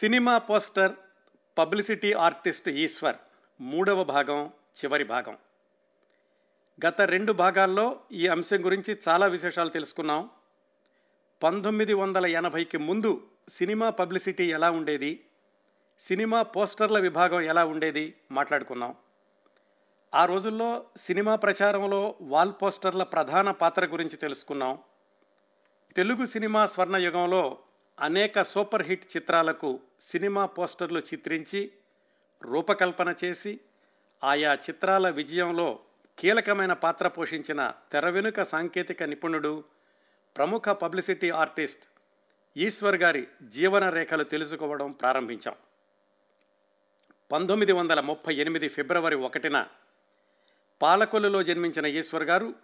Cinema poster publicity artist Eshwar మూడవ భాగం చివరి భాగం. గత రెండు భాగాల్లో ఈ అంశం గురించి చాలా విశేషాలు తెలుసుకున్నాం. పంతొమ్మిది వందల ఎనభైకి ముందు సినిమా పబ్లిసిటీ ఎలా ఉండేది? సినిమా పోస్టర్ల విభాగం ఎలా ఉండేది? మాట్లాడుకున్నాం. ఆ రోజుల్లో సినిమా ప్రచారంలో వాల్ పోస్టర్ల ప్రధాన పాత్ర గురించి తెలుసుకున్నాం. తెలుగు సినిమా స్వర్ణయుగంలో అనేక సూపర్ హిట్ చిత్రాలకు సినిమా పోస్టర్లు చిత్రించి రూపకల్పన చేసి ఆయా చిత్రాల విజయంలో కీలకమైన పాత్ర పోషించిన తెర వెనుక సాంకేతిక నిపుణుడు ప్రముఖ పబ్లిసిటీ ఆర్టిస్ట్ ఈశ్వర్ గారి జీవన రేఖలు తెలుసుకోవడం ప్రారంభించాం. పంతొమ్మిది వందల ముప్పై ఎనిమిది ఫిబ్రవరి ఒకటిన పాలకొల్లులో జన్మించిన ఈశ్వర్ గారు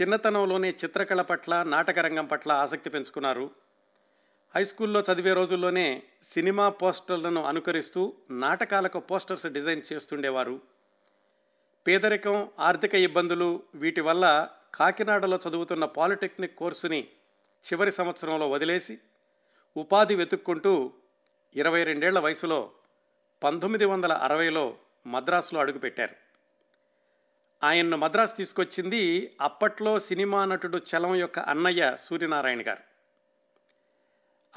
చిన్నతనంలోనే చిత్రకళ పట్ల నాటకరంగం పట్ల ఆసక్తి పెంచుకున్నారు. హై స్కూల్లో చదివే రోజుల్లోనే సినిమా పోస్టర్లను అనుకరిస్తూ నాటకాలకు పోస్టర్స్ డిజైన్ చేస్తుండేవారు. పేదరికం ఆర్థిక ఇబ్బందులు వీటి వల్ల కాకినాడలో చదువుతున్న పాలిటెక్నిక్ కోర్సుని చివరి సంవత్సరంలో వదిలేసి ఉపాధి వెతుక్కుంటూ ఇరవై రెండేళ్ళ వయసులో పంతొమ్మిది వందల అరవైలో మద్రాసులో అడుగుపెట్టారు. ఆయన్ను మద్రాసు తీసుకొచ్చింది అప్పట్లో సినిమా నటుడు చలం యొక్క అన్నయ్య సూర్యనారాయణ గారు.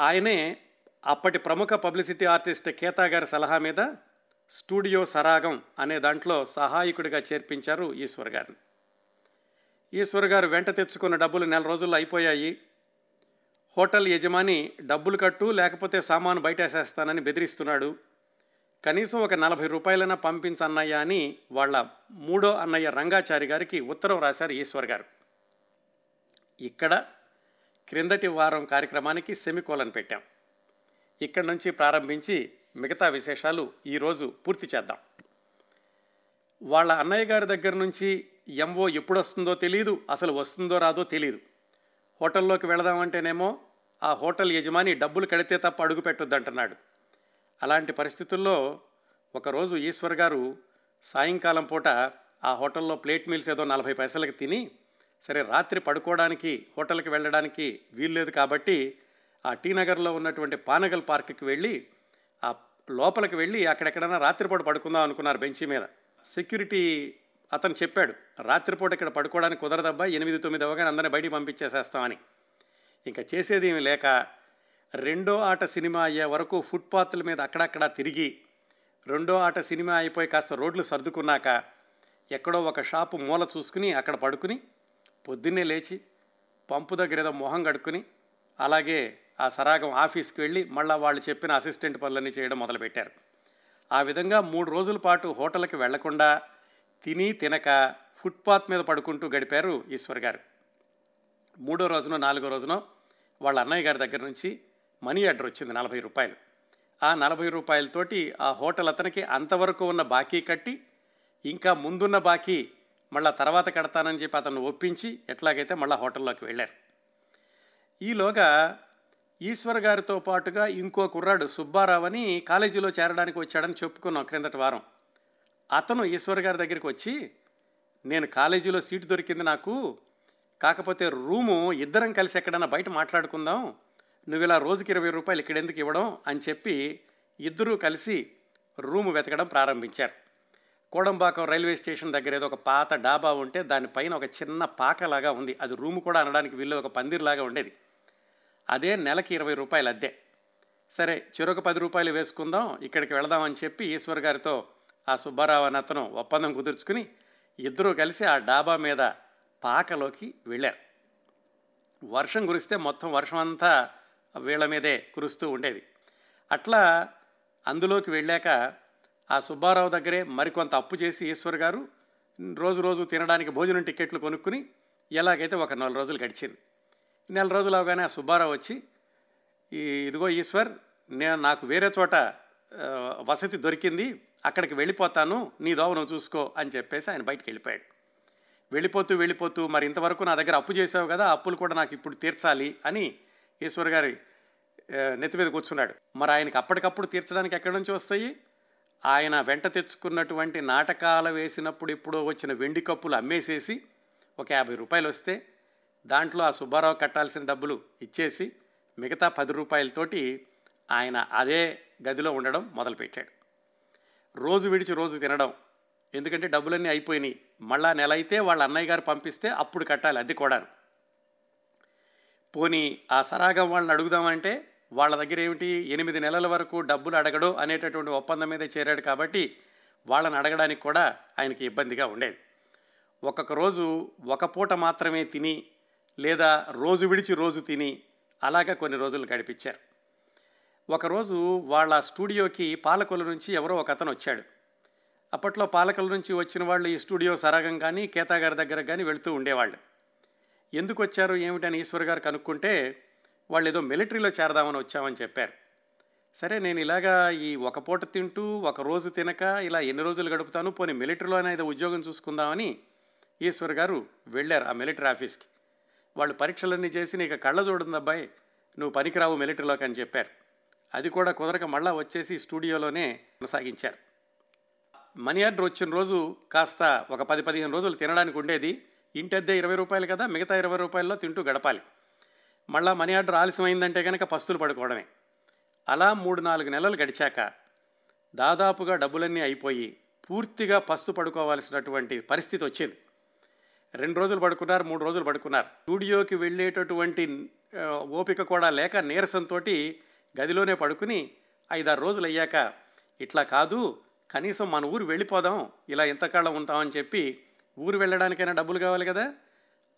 ఆయనే అప్పటి ప్రముఖ పబ్లిసిటీ ఆర్టిస్ట్ కేతా గారి సలహా మీద స్టూడియో సరాగం అనే దాంట్లో సహాయకుడిగా చేర్పించారు ఈశ్వర్ గారిని. ఈశ్వర్ గారు వెంట తెచ్చుకున్న డబ్బులు నెల రోజుల్లో అయిపోయాయి. హోటల్ యజమాని డబ్బులు కట్టు లేకపోతే సామాను బయటేసేస్తానని బెదిరిస్తున్నాడు. కనీసం ఒక నలభై రూపాయలైనా పంపించన్నయ్య అని వాళ్ళ మూడో అన్నయ్య రంగాచారి గారికి ఉత్తరం రాశారు ఈశ్వర్ గారు. ఇక్కడ క్రిందటి వారం కార్యక్రమానికి సెమికోలన్ పెట్టాం. ఇక్కడి నుంచి ప్రారంభించి మిగతా విశేషాలు ఈరోజు పూర్తి చేద్దాం. వాళ్ళ అన్నయ్య గారి దగ్గర నుంచి ఎంఓ ఎప్పుడు వస్తుందో తెలియదు అసలు వస్తుందో రాదో తెలియదు హోటల్లోకి వెళదామంటేనేమో ఆ హోటల్ యజమాని డబ్బులు కడితే తప్ప అడుగు పెట్టొద్దంటున్నాడు. అలాంటి పరిస్థితుల్లో ఒకరోజు ఈశ్వర్ గారు సాయంకాలం పూట ఆ హోటల్లో ప్లేట్ మీల్స్ ఏదో నలభై పైసలకి తిని సరే రాత్రి పడుకోవడానికి హోటల్కి వెళ్ళడానికి వీల్లేదు కాబట్టి ఆ టీ నగర్లో ఉన్నటువంటి పానగల్ పార్క్కి వెళ్ళి ఆ లోపలికి వెళ్ళి అక్కడెక్కడైనా రాత్రిపూట పడుకుందాం అనుకున్నారు బెంచి మీద. సెక్యూరిటీ అతను చెప్పాడు రాత్రిపూట ఇక్కడ పడుకోవడానికి కుదరదబ్బా ఎనిమిది తొమ్మిది అవగానే అందరినీ బయటికి పంపించేసేస్తామని ఇంకా చేసేది ఏమి లేక రెండో ఆట సినిమా అయ్యే వరకు ఫుట్పాత్ల మీద అక్కడక్కడ తిరిగి రెండో ఆట సినిమా అయిపోయి కాస్త రోడ్లు సర్దుకున్నాక ఎక్కడో ఒక షాపు మూల చూసుకుని అక్కడ పడుకుని పొద్దున్నే లేచి పంపు దగ్గర ఏదో మొహం కడుక్కుని అలాగే ఆ సరాగం ఆఫీస్కి వెళ్ళి మళ్ళీ వాళ్ళు చెప్పిన అసిస్టెంట్ పనులన్నీ చేయడం మొదలుపెట్టారు. ఆ విధంగా మూడు రోజుల పాటు హోటల్కి వెళ్ళకుండా తిని తినక ఫుట్పాత్ మీద పడుకుంటూ గడిపారు ఈశ్వర్ గారు. మూడో రోజునో నాలుగో రోజునో వాళ్ళ అన్నయ్య గారి దగ్గర నుంచి మనీ ఆర్డర్ వచ్చింది నలభై రూపాయలు. ఆ నలభై రూపాయలతోటి ఆ హోటల్ అతనికి అంతవరకు ఉన్న బాకీ కట్టి ఇంకా ముందున్న బాకీ మళ్ళా తర్వాత కడతానని చెప్పి అతను ఒప్పించి ఎట్లాగైతే మళ్ళీ హోటల్లోకి వెళ్ళారు. ఈలోగా ఈశ్వర్ గారితో పాటుగా ఇంకో కుర్రాడు సుబ్బారావు అని కాలేజీలో చేరడానికి వచ్చాడని చెప్పుకున్నాం క్రిందటి వారం. అతను ఈశ్వర్ గారి దగ్గరికి వచ్చి నేను కాలేజీలో సీటు దొరికింది నాకు కాకపోతే రూము ఇద్దరం కలిసి ఎక్కడన్నా బయట మాట్లాడుకుందాం నువ్వు ఇలా రోజుకి ఇరవై రూపాయలు ఇక్కడ ఎందుకు ఇవ్వడం? అని చెప్పి ఇద్దరూ కలిసి రూము వెతకడం ప్రారంభించారు. కోడంబాకం రైల్వే స్టేషన్ దగ్గర ఏదో ఒక పాత డాబా ఉంటే దానిపైన ఒక చిన్న పాకలాగా ఉంది. అది రూము కూడా అనడానికి వీళ్ళు ఒక పందిర్లాగా ఉండేది. అదే నెలకి ఇరవై రూపాయలు అద్దె. సరే చెరొక పది రూపాయలు వేసుకుందాం ఇక్కడికి వెళదామని చెప్పి ఈశ్వర్ గారితో ఆ సుబ్బారావు అని అతను ఒప్పందం కుదుర్చుకుని ఇద్దరూ కలిసి ఆ డాబా మీద పాకలోకి వెళ్ళారు. వర్షం కురిస్తే మొత్తం వర్షం అంతా వీళ్ళ మీదే కురుస్తూ ఉండేది. అట్లా అందులోకి వెళ్ళాక ఆ సుబ్బారావు దగ్గరే మరికొంత అప్పు చేసి ఈశ్వర్ గారు రోజు రోజు తినడానికి భోజనం టికెట్లు కొనుక్కుని ఎలాగైతే ఒక నెల రోజులు గడిచింది. నెల రోజులు అవగానే ఆ సుబ్బారావు వచ్చి ఈ ఇదిగో ఈశ్వర్ నేను నాకు వేరే చోట వసతి దొరికింది అక్కడికి వెళ్ళిపోతాను నీ దోవ నువ్వు చూసుకో అని చెప్పేసి ఆయన బయటికి వెళ్ళిపోయాడు. వెళ్ళిపోతూ వెళ్ళిపోతూ మరి ఇంతవరకు నా దగ్గర అప్పు చేసావు కదా అప్పులు కూడా నాకు ఇప్పుడు తీర్చాలి అని ఈశ్వర్ గారి నెత్తి మీద కూర్చున్నాడు. మరి ఆయనకి అప్పటికప్పుడు తీర్చడానికి ఎక్కడి నుంచి వస్తాయి? ఆయన వెంట తెచ్చుకున్నటువంటి నాటకాలు వేసినప్పుడు ఎప్పుడో వచ్చిన వెండి కప్పులు అమ్మేసేసి ఒక యాభై రూపాయలు వస్తే దాంట్లో ఆ సుబ్బారావు కట్టాల్సిన డబ్బులు ఇచ్చేసి మిగతా పది రూపాయలతోటి ఆయన అదే గదిలో ఉండడం మొదలుపెట్టాడు. రోజు విడిచి రోజు తినడం. ఎందుకంటే డబ్బులన్నీ అయిపోయినాయి. మళ్ళా నెల అయితే వాళ్ళ అన్నయ్య గారు పంపిస్తే అప్పుడు కట్టాలి అది కూడా పోనీ ఆ సరాగం వాళ్ళని అడుగుదామంటే వాళ్ళ దగ్గర ఏమిటి? ఎనిమిది నెలల వరకు డబ్బులు అడగడు అనేటటువంటి ఒప్పందం మీద చేరాడు కాబట్టి వాళ్ళని అడగడానికి కూడా ఆయనకి ఇబ్బందిగా ఉండేది. ఒక్కొక్క రోజు ఒక పూట మాత్రమే తిని లేదా రోజు విడిచి రోజు తిని అలాగా కొన్ని రోజులు గడిపించారు. ఒకరోజు వాళ్ళ స్టూడియోకి పాలకొల నుంచి ఎవరో ఒక అతను వచ్చాడు. అప్పట్లో పాలకొల నుంచి వచ్చిన వాళ్ళు ఈ స్టూడియో సరాగం కానీ కేతాగారి దగ్గర కానీ వెళుతూ ఉండేవాళ్ళు. ఎందుకు వచ్చారు ఏమిటని ఈశ్వర్ గారు కనుక్కుంటే వాళ్ళు ఏదో మిలిటరీలో చేరదామని వచ్చామని చెప్పారు. సరే నేను ఇలాగా ఈ ఒక పూట తింటూ ఒక రోజు తినక ఇలా ఎన్ని రోజులు గడుపుతాను పోనీ మిలిటరీలోనే ఏదో ఉద్యోగం చూసుకుందామని ఈశ్వర్ గారు వెళ్ళారు ఆ మిలిటరీ ఆఫీస్కి. వాళ్ళు పరీక్షలన్నీ చేసి నీకు కళ్ళ చూడుంది అబ్బాయి నువ్వు పనికిరావు మిలిటరీలోకి అని చెప్పారు. అది కూడా కుదరక మళ్ళా వచ్చేసి స్టూడియోలోనే కొనసాగించారు. మనీ ఆర్డర్ వచ్చిన రోజు కాస్త ఒక పది పదిహేను రోజులు తినడానికి ఉండేది. ఇంటి అద్దె ఇరవై రూపాయలు కదా మిగతా ఇరవై రూపాయల్లో తింటూ గడపాలి. మళ్ళా మనీ ఆర్డర్ ఆలస్యం అయిందంటే కనుక పస్తులు పడుకోవడమే. అలా మూడు నాలుగు నెలలు గడిచాక దాదాపుగా డబ్బులన్నీ అయిపోయి పూర్తిగా పస్తు పడుకోవాల్సినటువంటి పరిస్థితి వచ్చింది. రెండు రోజులు పడుకున్నారు మూడు రోజులు పడుకున్నారు. స్టూడియోకి వెళ్ళేటటువంటి ఓపిక కూడా లేక నీరసంతో గదిలోనే పడుకుని ఐదారు రోజులు అయ్యాక ఇట్లా కాదు కనీసం మన ఊరు వెళ్ళిపోదాం ఇలా ఇంతకాళ్ళం ఉంటామని చెప్పి ఊరు వెళ్ళడానికైనా డబ్బులు కావాలి కదా?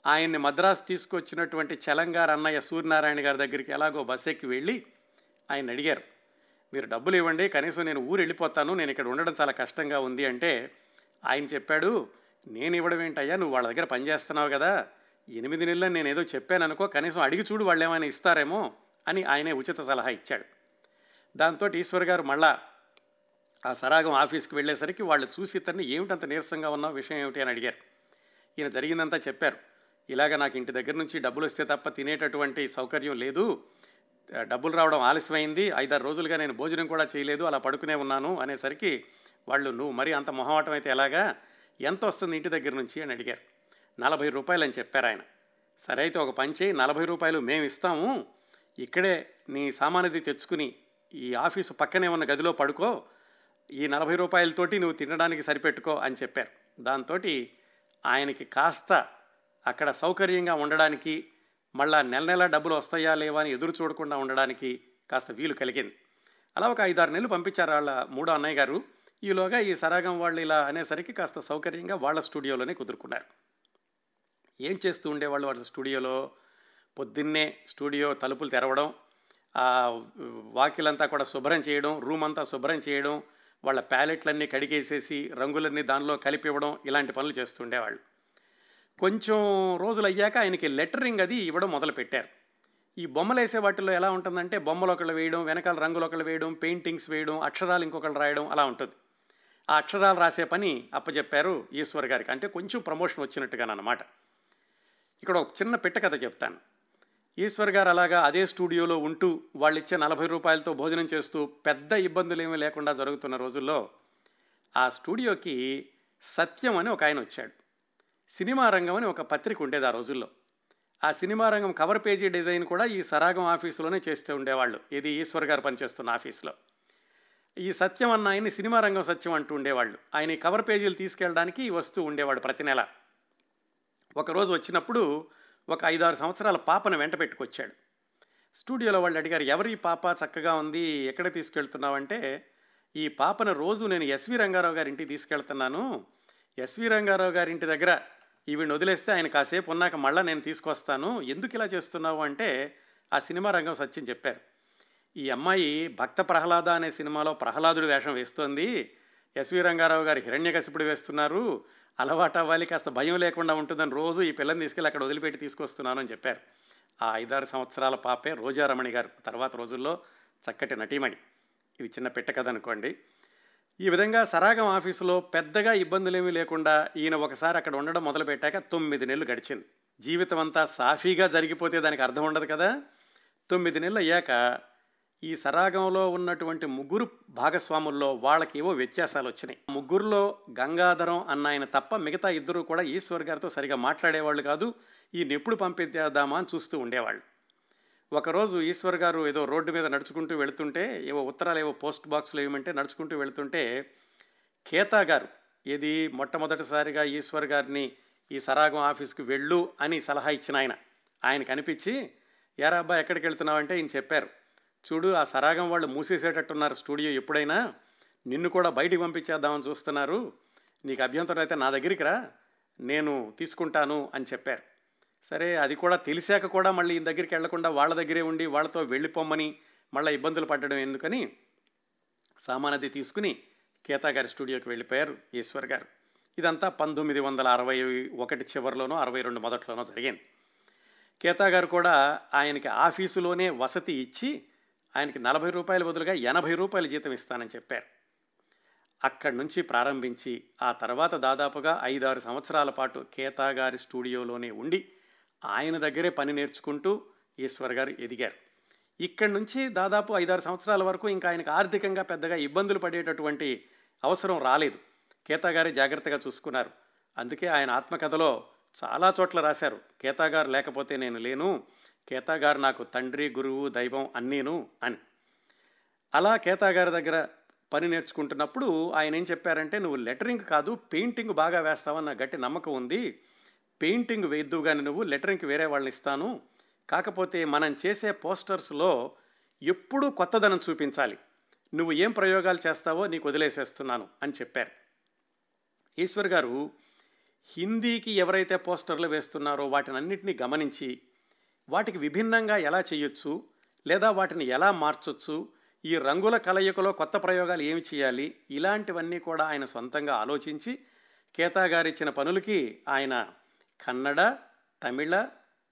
ఆయన్ని మద్రాసు తీసుకొచ్చినటువంటి చలంగారు అన్నయ్య సూర్యనారాయణ గారి దగ్గరికి ఎలాగో బస్ ఎక్కి వెళ్ళి ఆయన అడిగారు మీరు డబ్బులు ఇవ్వండి కనీసం నేను ఊరు వెళ్ళిపోతాను నేను ఇక్కడ ఉండడం చాలా కష్టంగా ఉంది అంటే ఆయన చెప్పాడు నేను ఇవ్వడం ఏంటయ్యా నువ్వు వాళ్ళ దగ్గర పనిచేస్తున్నావు కదా ఎనిమిది నెలలు నేను ఏదో చెప్పాను అనుకో కనీసం అడిగి చూడు వాళ్ళు ఏమైనా ఇస్తారేమో అని ఆయనే ఉచిత సలహా ఇచ్చాడు. దాంతో ఈశ్వర్ గారు మళ్ళా ఆ సరాగం ఆఫీస్కి వెళ్ళేసరికి వాళ్ళు చూసి ఇతన్ని ఏమిటంత నీరసంగా ఉన్నావు విషయం ఏమిటి అని అడిగారు. ఈయన జరిగిందంతా చెప్పారు. ఇలాగ నాకు ఇంటి దగ్గర నుంచి డబ్బులు వస్తే తప్ప తినేటటువంటి సౌకర్యం లేదు. డబ్బులు రావడం ఆలస్యమైంది. ఐదారు రోజులుగా నేను భోజనం కూడా చేయలేదు. అలా పడుకునే ఉన్నాను అనేసరికి వాళ్ళు నువ్వు మరీ అంత మొహమాటం అయితే ఎలాగా? ఎంత వస్తుంది ఇంటి దగ్గర నుంచి? అని అడిగారు. నలభై రూపాయలు అని చెప్పారు ఆయన. సరే అయితే ఒక పని చేయి. నలభై రూపాయలు మేము ఇస్తాము. ఇక్కడే నీ సామానది తెచ్చుకుని ఈ ఆఫీసు పక్కనే ఉన్న గదిలో పడుకో. ఈ నలభై రూపాయలతోటి నువ్వు తినడానికి సరిపెట్టుకో అని చెప్పారు. దాంతో ఆయనకి కాస్త అక్కడ సౌకర్యంగా ఉండడానికి మళ్ళా నెల నెల డబ్బులు వస్తాయా లేవా అని ఎదురు చూడకుండా ఉండడానికి కాస్త వీలు కలిగింది. అలా ఒక ఐదారు నెలలు పంపించారు వాళ్ళ మూడో అన్నయ్య గారు. ఈలోగా ఈ సరాగం వాళ్ళు ఇలా అనేసరికి కాస్త సౌకర్యంగా వాళ్ళ స్టూడియోలోనే కుదురుకున్నారు. ఏం చేస్తూ ఉండేవాళ్ళు వాళ్ళ స్టూడియోలో? పొద్దున్నే స్టూడియో తలుపులు తెరవడం ఆ వాకిలంతా కూడా శుభ్రం చేయడం రూమ్ అంతా శుభ్రం చేయడం వాళ్ళ ప్యాలెట్లన్నీ కడిగేసేసి రంగులన్నీ దానిలో కలిపి ఇవ్వడం ఇలాంటి పనులు చేస్తుండేవాళ్ళు కొంచెం రోజులు అయ్యాక ఆయనకి లెటరింగ్ అది ఇవ్వడం మొదలుపెట్టారు. ఈ బొమ్మలు వేసే వాటిల్లో ఎలా ఉంటుందంటే బొమ్మలు ఒకళ్ళు వేయడం వెనకాల రంగులు ఒకళ్ళు వేయడం పెయింటింగ్స్ వేయడం అక్షరాలు ఇంకొకళ్ళు రాయడం అలా ఉంటుంది. ఆ అక్షరాలు రాసే పని అప్పచెప్పారు ఈశ్వర్ గారికి. అంటే కొంచెం ప్రమోషన్ వచ్చినట్టుగానమాట ఇక్కడ ఒక చిన్న పిట్ట కథ చెప్తాను. ఈశ్వర్ గారు అలాగా అదే స్టూడియోలో ఉంటూ వాళ్ళు ఇచ్చే నలభై రూపాయలతో భోజనం చేస్తూ పెద్ద ఇబ్బందులు ఏమీ లేకుండా జరుగుతున్న రోజుల్లో ఆ స్టూడియోకి సత్యం అని ఒక ఆయన వచ్చాడు. సినిమా రంగం అని ఒక పత్రిక ఉండేది ఆ రోజుల్లో. ఆ సినిమా రంగం కవర్ పేజీ డిజైన్ కూడా ఈ సరాగం ఆఫీసులోనే చేస్తూ ఉండేవాళ్ళు. ఇది ఈశ్వర్ గారు పనిచేస్తున్న ఆఫీస్లో. ఈ సత్యం అన్న ఆయన్ని సినిమా రంగం సత్యం అంటూ ఉండేవాళ్ళు. ఆయన ఈ కవర్ పేజీలు తీసుకెళ్ళడానికి వస్తూ ఉండేవాడు ప్రతి నెల. ఒకరోజు వచ్చినప్పుడు ఒక ఐదారు సంవత్సరాల పాపను వెంట పెట్టుకొచ్చాడు. స్టూడియోలో వాళ్ళు అడిగారు ఎవరి పాప? చక్కగా ఉంది. ఎక్కడ తీసుకెళ్తున్నావంటే ఈ పాపను రోజు నేను ఎస్వి రంగారావు గారి ఇంటికి తీసుకెళ్తున్నాను. ఎస్వి రంగారావు గారి ఇంటి దగ్గర ఈవిని వదిలేస్తే ఆయన కాసేపు ఉన్నాక మళ్ళీ నేను తీసుకొస్తాను. ఎందుకు ఇలా చేస్తున్నావు అంటే ఆ సినిమా రంగం సత్యం చెప్పారు. ఈ అమ్మాయి భక్త ప్రహ్లాద అనే సినిమాలో ప్రహ్లాదుడు వేషం వేస్తోంది. ఎస్వి రంగారావు గారు హిరణ్యకశిపుడు వేస్తున్నారు. అలవాటు అవ్వాలి కాస్త భయం లేకుండా ఉంటుందని రోజు ఈ పిల్లని తీసుకెళ్ళి అక్కడ వదిలిపెట్టి తీసుకొస్తున్నాను అని చెప్పారు. ఆ ఐదారు సంవత్సరాల పాపే రోజారమణి గారు. తర్వాత రోజుల్లో చక్కటి నటీమణి. ఇది చిన్న పెట్ట కథ అనుకోండి. ఈ విధంగా సరాగం ఆఫీసులో పెద్దగా ఇబ్బందులేమీ లేకుండా ఈయన ఒకసారి అక్కడ ఉండడం మొదలుపెట్టాక తొమ్మిది నెలలు గడిచింది. జీవితం అంతా సాఫీగా జరిగిపోతే దానికి అర్థం ఉండదు కదా? తొమ్మిది నెలలు అయ్యాక ఈ సరాగంలో ఉన్నటువంటి ముగ్గురు భాగస్వాముల్లో వాళ్ళకి ఏవో వ్యత్యాసాలు వచ్చినాయి ముగ్గురులో గంగాధరం అన్న ఆయన తప్ప మిగతా ఇద్దరు కూడా ఈశ్వర్ గారితో సరిగా మాట్లాడేవాళ్ళు కాదు. ఈయన ఎప్పుడు పంపిద్దామా అని చూస్తూ ఉండేవాళ్ళు. ఒకరోజు ఈశ్వర్ గారు ఏదో రోడ్డు మీద నడుచుకుంటూ వెళుతుంటే ఏవో ఉత్తరాలు ఏవో పోస్ట్ బాక్స్లో ఏమంటే నడుచుకుంటూ వెళుతుంటే కేతా గారు ఇది మొట్టమొదటిసారిగా ఈశ్వర్ గారిని ఈ సరాగం ఆఫీస్కి వెళ్ళు అని సలహా ఇచ్చిన ఆయన. ఆయన కనిపించి యారా అబ్బా ఎక్కడికి వెళ్తున్నావంటే ఈయన చెప్పారు. చూడు ఆ సరాగం వాళ్ళు మూసేసేటట్టున్నారు స్టూడియో ఎప్పుడైనా. నిన్ను కూడా బయటికి పంపించేద్దామని చూస్తున్నారు. నీకు అభ్యంతరం అయితే నా దగ్గరికి రా. నేను తీసుకుంటాను అని చెప్పారు. సరే అది కూడా తెలిసాక కూడా మళ్ళీ ఈ దగ్గరికి వెళ్ళకుండా వాళ్ళ దగ్గరే ఉండి వాళ్ళతో వెళ్ళిపోమ్మని మళ్ళీ ఇబ్బందులు పడ్డడం ఎందుకని సామానది తీసుకుని కేతా గారి స్టూడియోకి వెళ్ళిపోయారు ఈశ్వర్ గారు. ఇదంతా పంతొమ్మిది వందల అరవై ఒకటి చివరిలోనో అరవై రెండు మొదట్లోనో జరిగింది. కేతా గారు కూడా ఆయనకి ఆఫీసులోనే వసతి ఇచ్చి ఆయనకి నలభై రూపాయల బదులుగా ఎనభై రూపాయల జీతం ఇస్తానని చెప్పారు. అక్కడి నుంచి ప్రారంభించి ఆ తర్వాత దాదాపుగా ఐదారు సంవత్సరాల పాటు కేతా గారి స్టూడియోలోనే ఉండి ఆయన దగ్గరే పని నేర్చుకుంటూ ఈశ్వర్ గారు ఎదిగారు. ఇక్కడి నుంచి దాదాపు ఐదారు సంవత్సరాల వరకు ఇంకా ఆయనకు ఆర్థికంగా పెద్దగా ఇబ్బందులు పడేటటువంటి అవసరం రాలేదు. కేతాగారి జాగ్రత్తగా చూసుకున్నారు. అందుకే ఆయన ఆత్మకథలో చాలా చోట్ల రాశారు. కేతా గారు లేకపోతే నేను లేను కేతా గారు నాకు తండ్రి గురువు దైవం అన్నీను అని. అలా కేతాగారి దగ్గర పని నేర్చుకుంటున్నప్పుడు ఆయన ఏం చెప్పారంటే నువ్వు లెటరింగ్ కాదు పెయింటింగ్ బాగా వేస్తావన్న గట్టి నమ్మకం ఉంది. పెయింటింగ్ వేద్దు కానీ నువ్వు లెటరింగ్కి వేరే వాళ్ళని ఇస్తాను. కాకపోతే మనం చేసే పోస్టర్స్లో ఎప్పుడూ కొత్తదనం చూపించాలి. నువ్వు ఏం ప్రయోగాలు చేస్తావో నీకు వదిలేసేస్తున్నాను అని చెప్పారు. ఈశ్వర్ గారు హిందీకి ఎవరైతే పోస్టర్లు వేస్తున్నారో వాటిని అన్నింటినీ గమనించి వాటికి విభిన్నంగా ఎలా చేయొచ్చు లేదా వాటిని ఎలా మార్చొచ్చు ఈ రంగుల కలయికలో కొత్త ప్రయోగాలు ఏమి చేయాలి ఇలాంటివన్నీ కూడా ఆయన సొంతంగా ఆలోచించి కేతా గారిచ్చిన పనులకి ఆయన కన్నడ తమిళ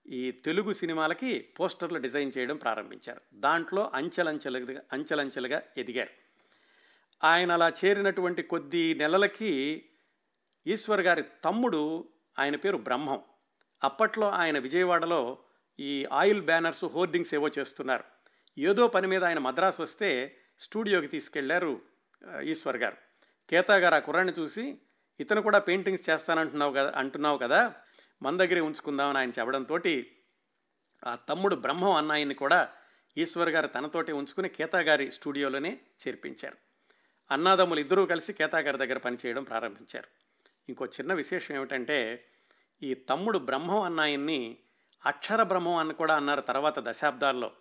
ఈ తెలుగు సినిమాలకి పోస్టర్లు డిజైన్ చేయడం ప్రారంభించారు. దాంట్లో అంచెలంచెలుగా అంచెలంచెలుగా ఎదిగారు. ఆయన అలా చేరినటువంటి కొద్ది నెలలకి ఈశ్వర్ గారి తమ్ముడు ఆయన పేరు బ్రహ్మం. అప్పట్లో ఆయన విజయవాడలో ఈ ఆయిల్ బ్యానర్స్ హోర్డింగ్స్ ఏవో చేస్తున్నారు. ఏదో పని మీద ఆయన మద్రాసు వస్తే స్టూడియోకి తీసుకెళ్ళారు ఈశ్వర్ గారు. కేతా గారు ఆ కుర్రాన్ని చూసి ఇతను కూడా పెయింటింగ్స్ చేస్తానంటున్నావు కదా అంటున్నావు కదా మన దగ్గరే ఉంచుకుందామని ఆయన చెప్పడంతో ఆ తమ్ముడు బ్రహ్మం అన్న ఆయన్ని కూడా ఈశ్వర్ గారు తనతోటి ఉంచుకుని కేతాగారి స్టూడియోలోనే చేర్పించారు. అన్నాదమ్ములు ఇద్దరూ కలిసి కేతాగారి దగ్గర పనిచేయడం ప్రారంభించారు. ఇంకో చిన్న విశేషం ఏమిటంటే ఈ తమ్ముడు బ్రహ్మం అన్న ఆయన్ని అక్షర బ్రహ్మం అని కూడా అన్నారు తర్వాత దశాబ్దాల్లో.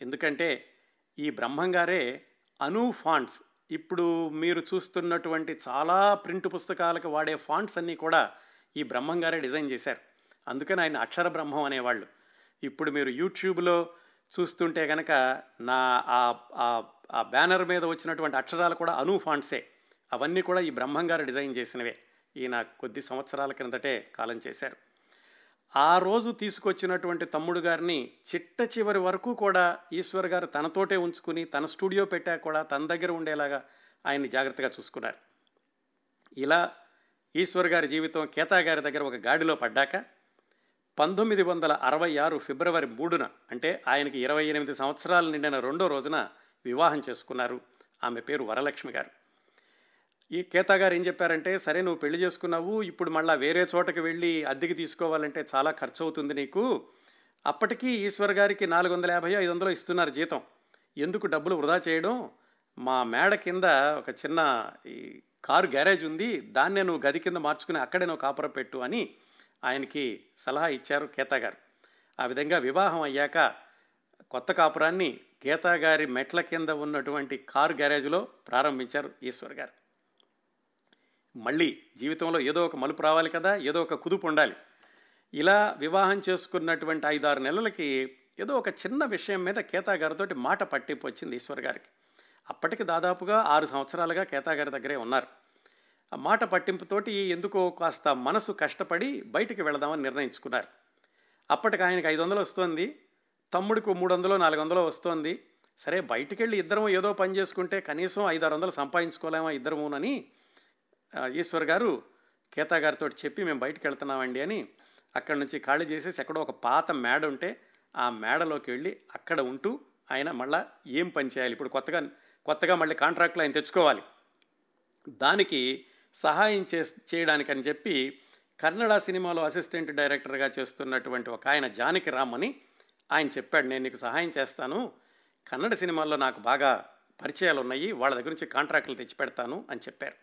ఎందుకంటే ఈ బ్రహ్మంగారే అను ఫాంట్స్. ఇప్పుడు మీరు చూస్తున్నటువంటి చాలా ప్రింట్ పుస్తకాలకు వాడే ఫాంట్స్ అన్నీ కూడా ఈ బ్రహ్మంగారే డిజైన్ చేశారు. అందుకని ఆయన అక్షర బ్రహ్మం అనేవాళ్ళు. ఇప్పుడు మీరు యూట్యూబ్లో చూస్తుంటే కనుక నా ఆ బ్యానర్ మీద వచ్చినటువంటి అక్షరాలు కూడా అను ఫాంట్సే. అవన్నీ కూడా ఈ బ్రహ్మంగారు డిజైన్ చేసినవే. ఈయన కొద్ది సంవత్సరాల క్రిందటే కాలం చేశారు. ఆ రోజు తీసుకొచ్చినటువంటి తమ్ముడు గారిని చిట్ట చివరి వరకు కూడా ఈశ్వర్ గారు తనతోటే ఉంచుకుని తన స్టూడియో పెట్టాక కూడా తన దగ్గర ఉండేలాగా ఆయన్ని జాగ్రత్తగా చూసుకున్నారు. ఇలా ఈశ్వర్ గారి జీవితం కేతా గారి దగ్గర ఒక గాడిలో పడ్డాక పంతొమ్మిది వందల అరవై ఆరు ఫిబ్రవరి మూడున అంటే ఆయనకి ఇరవై ఎనిమిది సంవత్సరాలు నిండిన రెండో రోజున వివాహం చేసుకున్నారు ఆమె పేరు వరలక్ష్మి గారు. ఈ కేతా గారు ఏం చెప్పారంటే సరే నువ్వు పెళ్ళి చేసుకున్నావు ఇప్పుడు మళ్ళీ వేరే చోటకి వెళ్ళి అద్దెకి తీసుకోవాలంటే చాలా ఖర్చు అవుతుంది నీకు. అప్పటికీ ఈశ్వర్ గారికి నాలుగు వందల యాభై ఐదు వందలు ఇస్తున్నారు జీతం. ఎందుకు డబ్బులు వృధా చేయడం? మా మేడ కింద ఒక చిన్న ఈ కారు గ్యారేజ్ ఉంది దాన్నే నువ్వు గది కింద మార్చుకుని అక్కడే నువ్వు కాపురం పెట్టు అని ఆయనకి సలహా ఇచ్చారు గీతా గారు. ఆ విధంగా వివాహం అయ్యాక కొత్త కాపురాన్ని గీతా గారి మెట్ల కింద ఉన్నటువంటి కారు గ్యారేజ్లో ప్రారంభించారు ఈశ్వర్ గారు. మళ్ళీ జీవితంలో ఏదో ఒక మలుపు రావాలి కదా ఏదో ఒక కుదుపు ఉండాలి. ఇలా వివాహం చేసుకున్నటువంటి ఐదారు నెలలకి ఏదో ఒక చిన్న విషయం మీద కేతా గారితో మాట పట్టింపు వచ్చింది ఈశ్వర్ గారికి. అప్పటికి దాదాపుగా ఆరు సంవత్సరాలుగా కేతా గారి దగ్గరే ఉన్నారు. ఆ మాట పట్టింపుతోటి ఎందుకో కాస్త మనసు కష్టపడి బయటికి వెళదామని నిర్ణయించుకున్నారు. అప్పటికి ఆయనకి ఐదు వందలు వస్తోంది తమ్ముడికి మూడు వందలు నాలుగు వందలు వస్తోంది. సరే బయటికి వెళ్ళి ఇద్దరం ఏదో పని చేసుకుంటే కనీసం ఐదు ఆరు వందలు సంపాదించుకోలేమా ఇద్దరమునని ఈశ్వర్ గారు కేతా గారితో చెప్పి మేము బయటికి వెళ్తున్నామండి అని అక్కడి నుంచి ఖాళీ చేసేసి ఎక్కడో ఒక పాత మేడ ఉంటే ఆ మేడలోకి వెళ్ళి అక్కడ ఉంటూ ఆయన మళ్ళా ఏం పని చేయాలి? ఇప్పుడు కొత్తగా కొత్తగా మళ్ళీ కాంట్రాక్ట్లు ఆయన తెచ్చుకోవాలి. దానికి సహాయం చే చేయడానికని చెప్పి కన్నడ సినిమాలో అసిస్టెంట్ డైరెక్టర్గా చేస్తున్నటువంటి ఒక ఆయన జానకి రామ్ అని ఆయన చెప్పాడు నేను నీకు సహాయం చేస్తాను. కన్నడ సినిమాల్లో నాకు బాగా పరిచయాలు ఉన్నాయి వాళ్ళ దగ్గర నుంచి కాంట్రాక్టులు తెచ్చిపెడతాను అని చెప్పారు.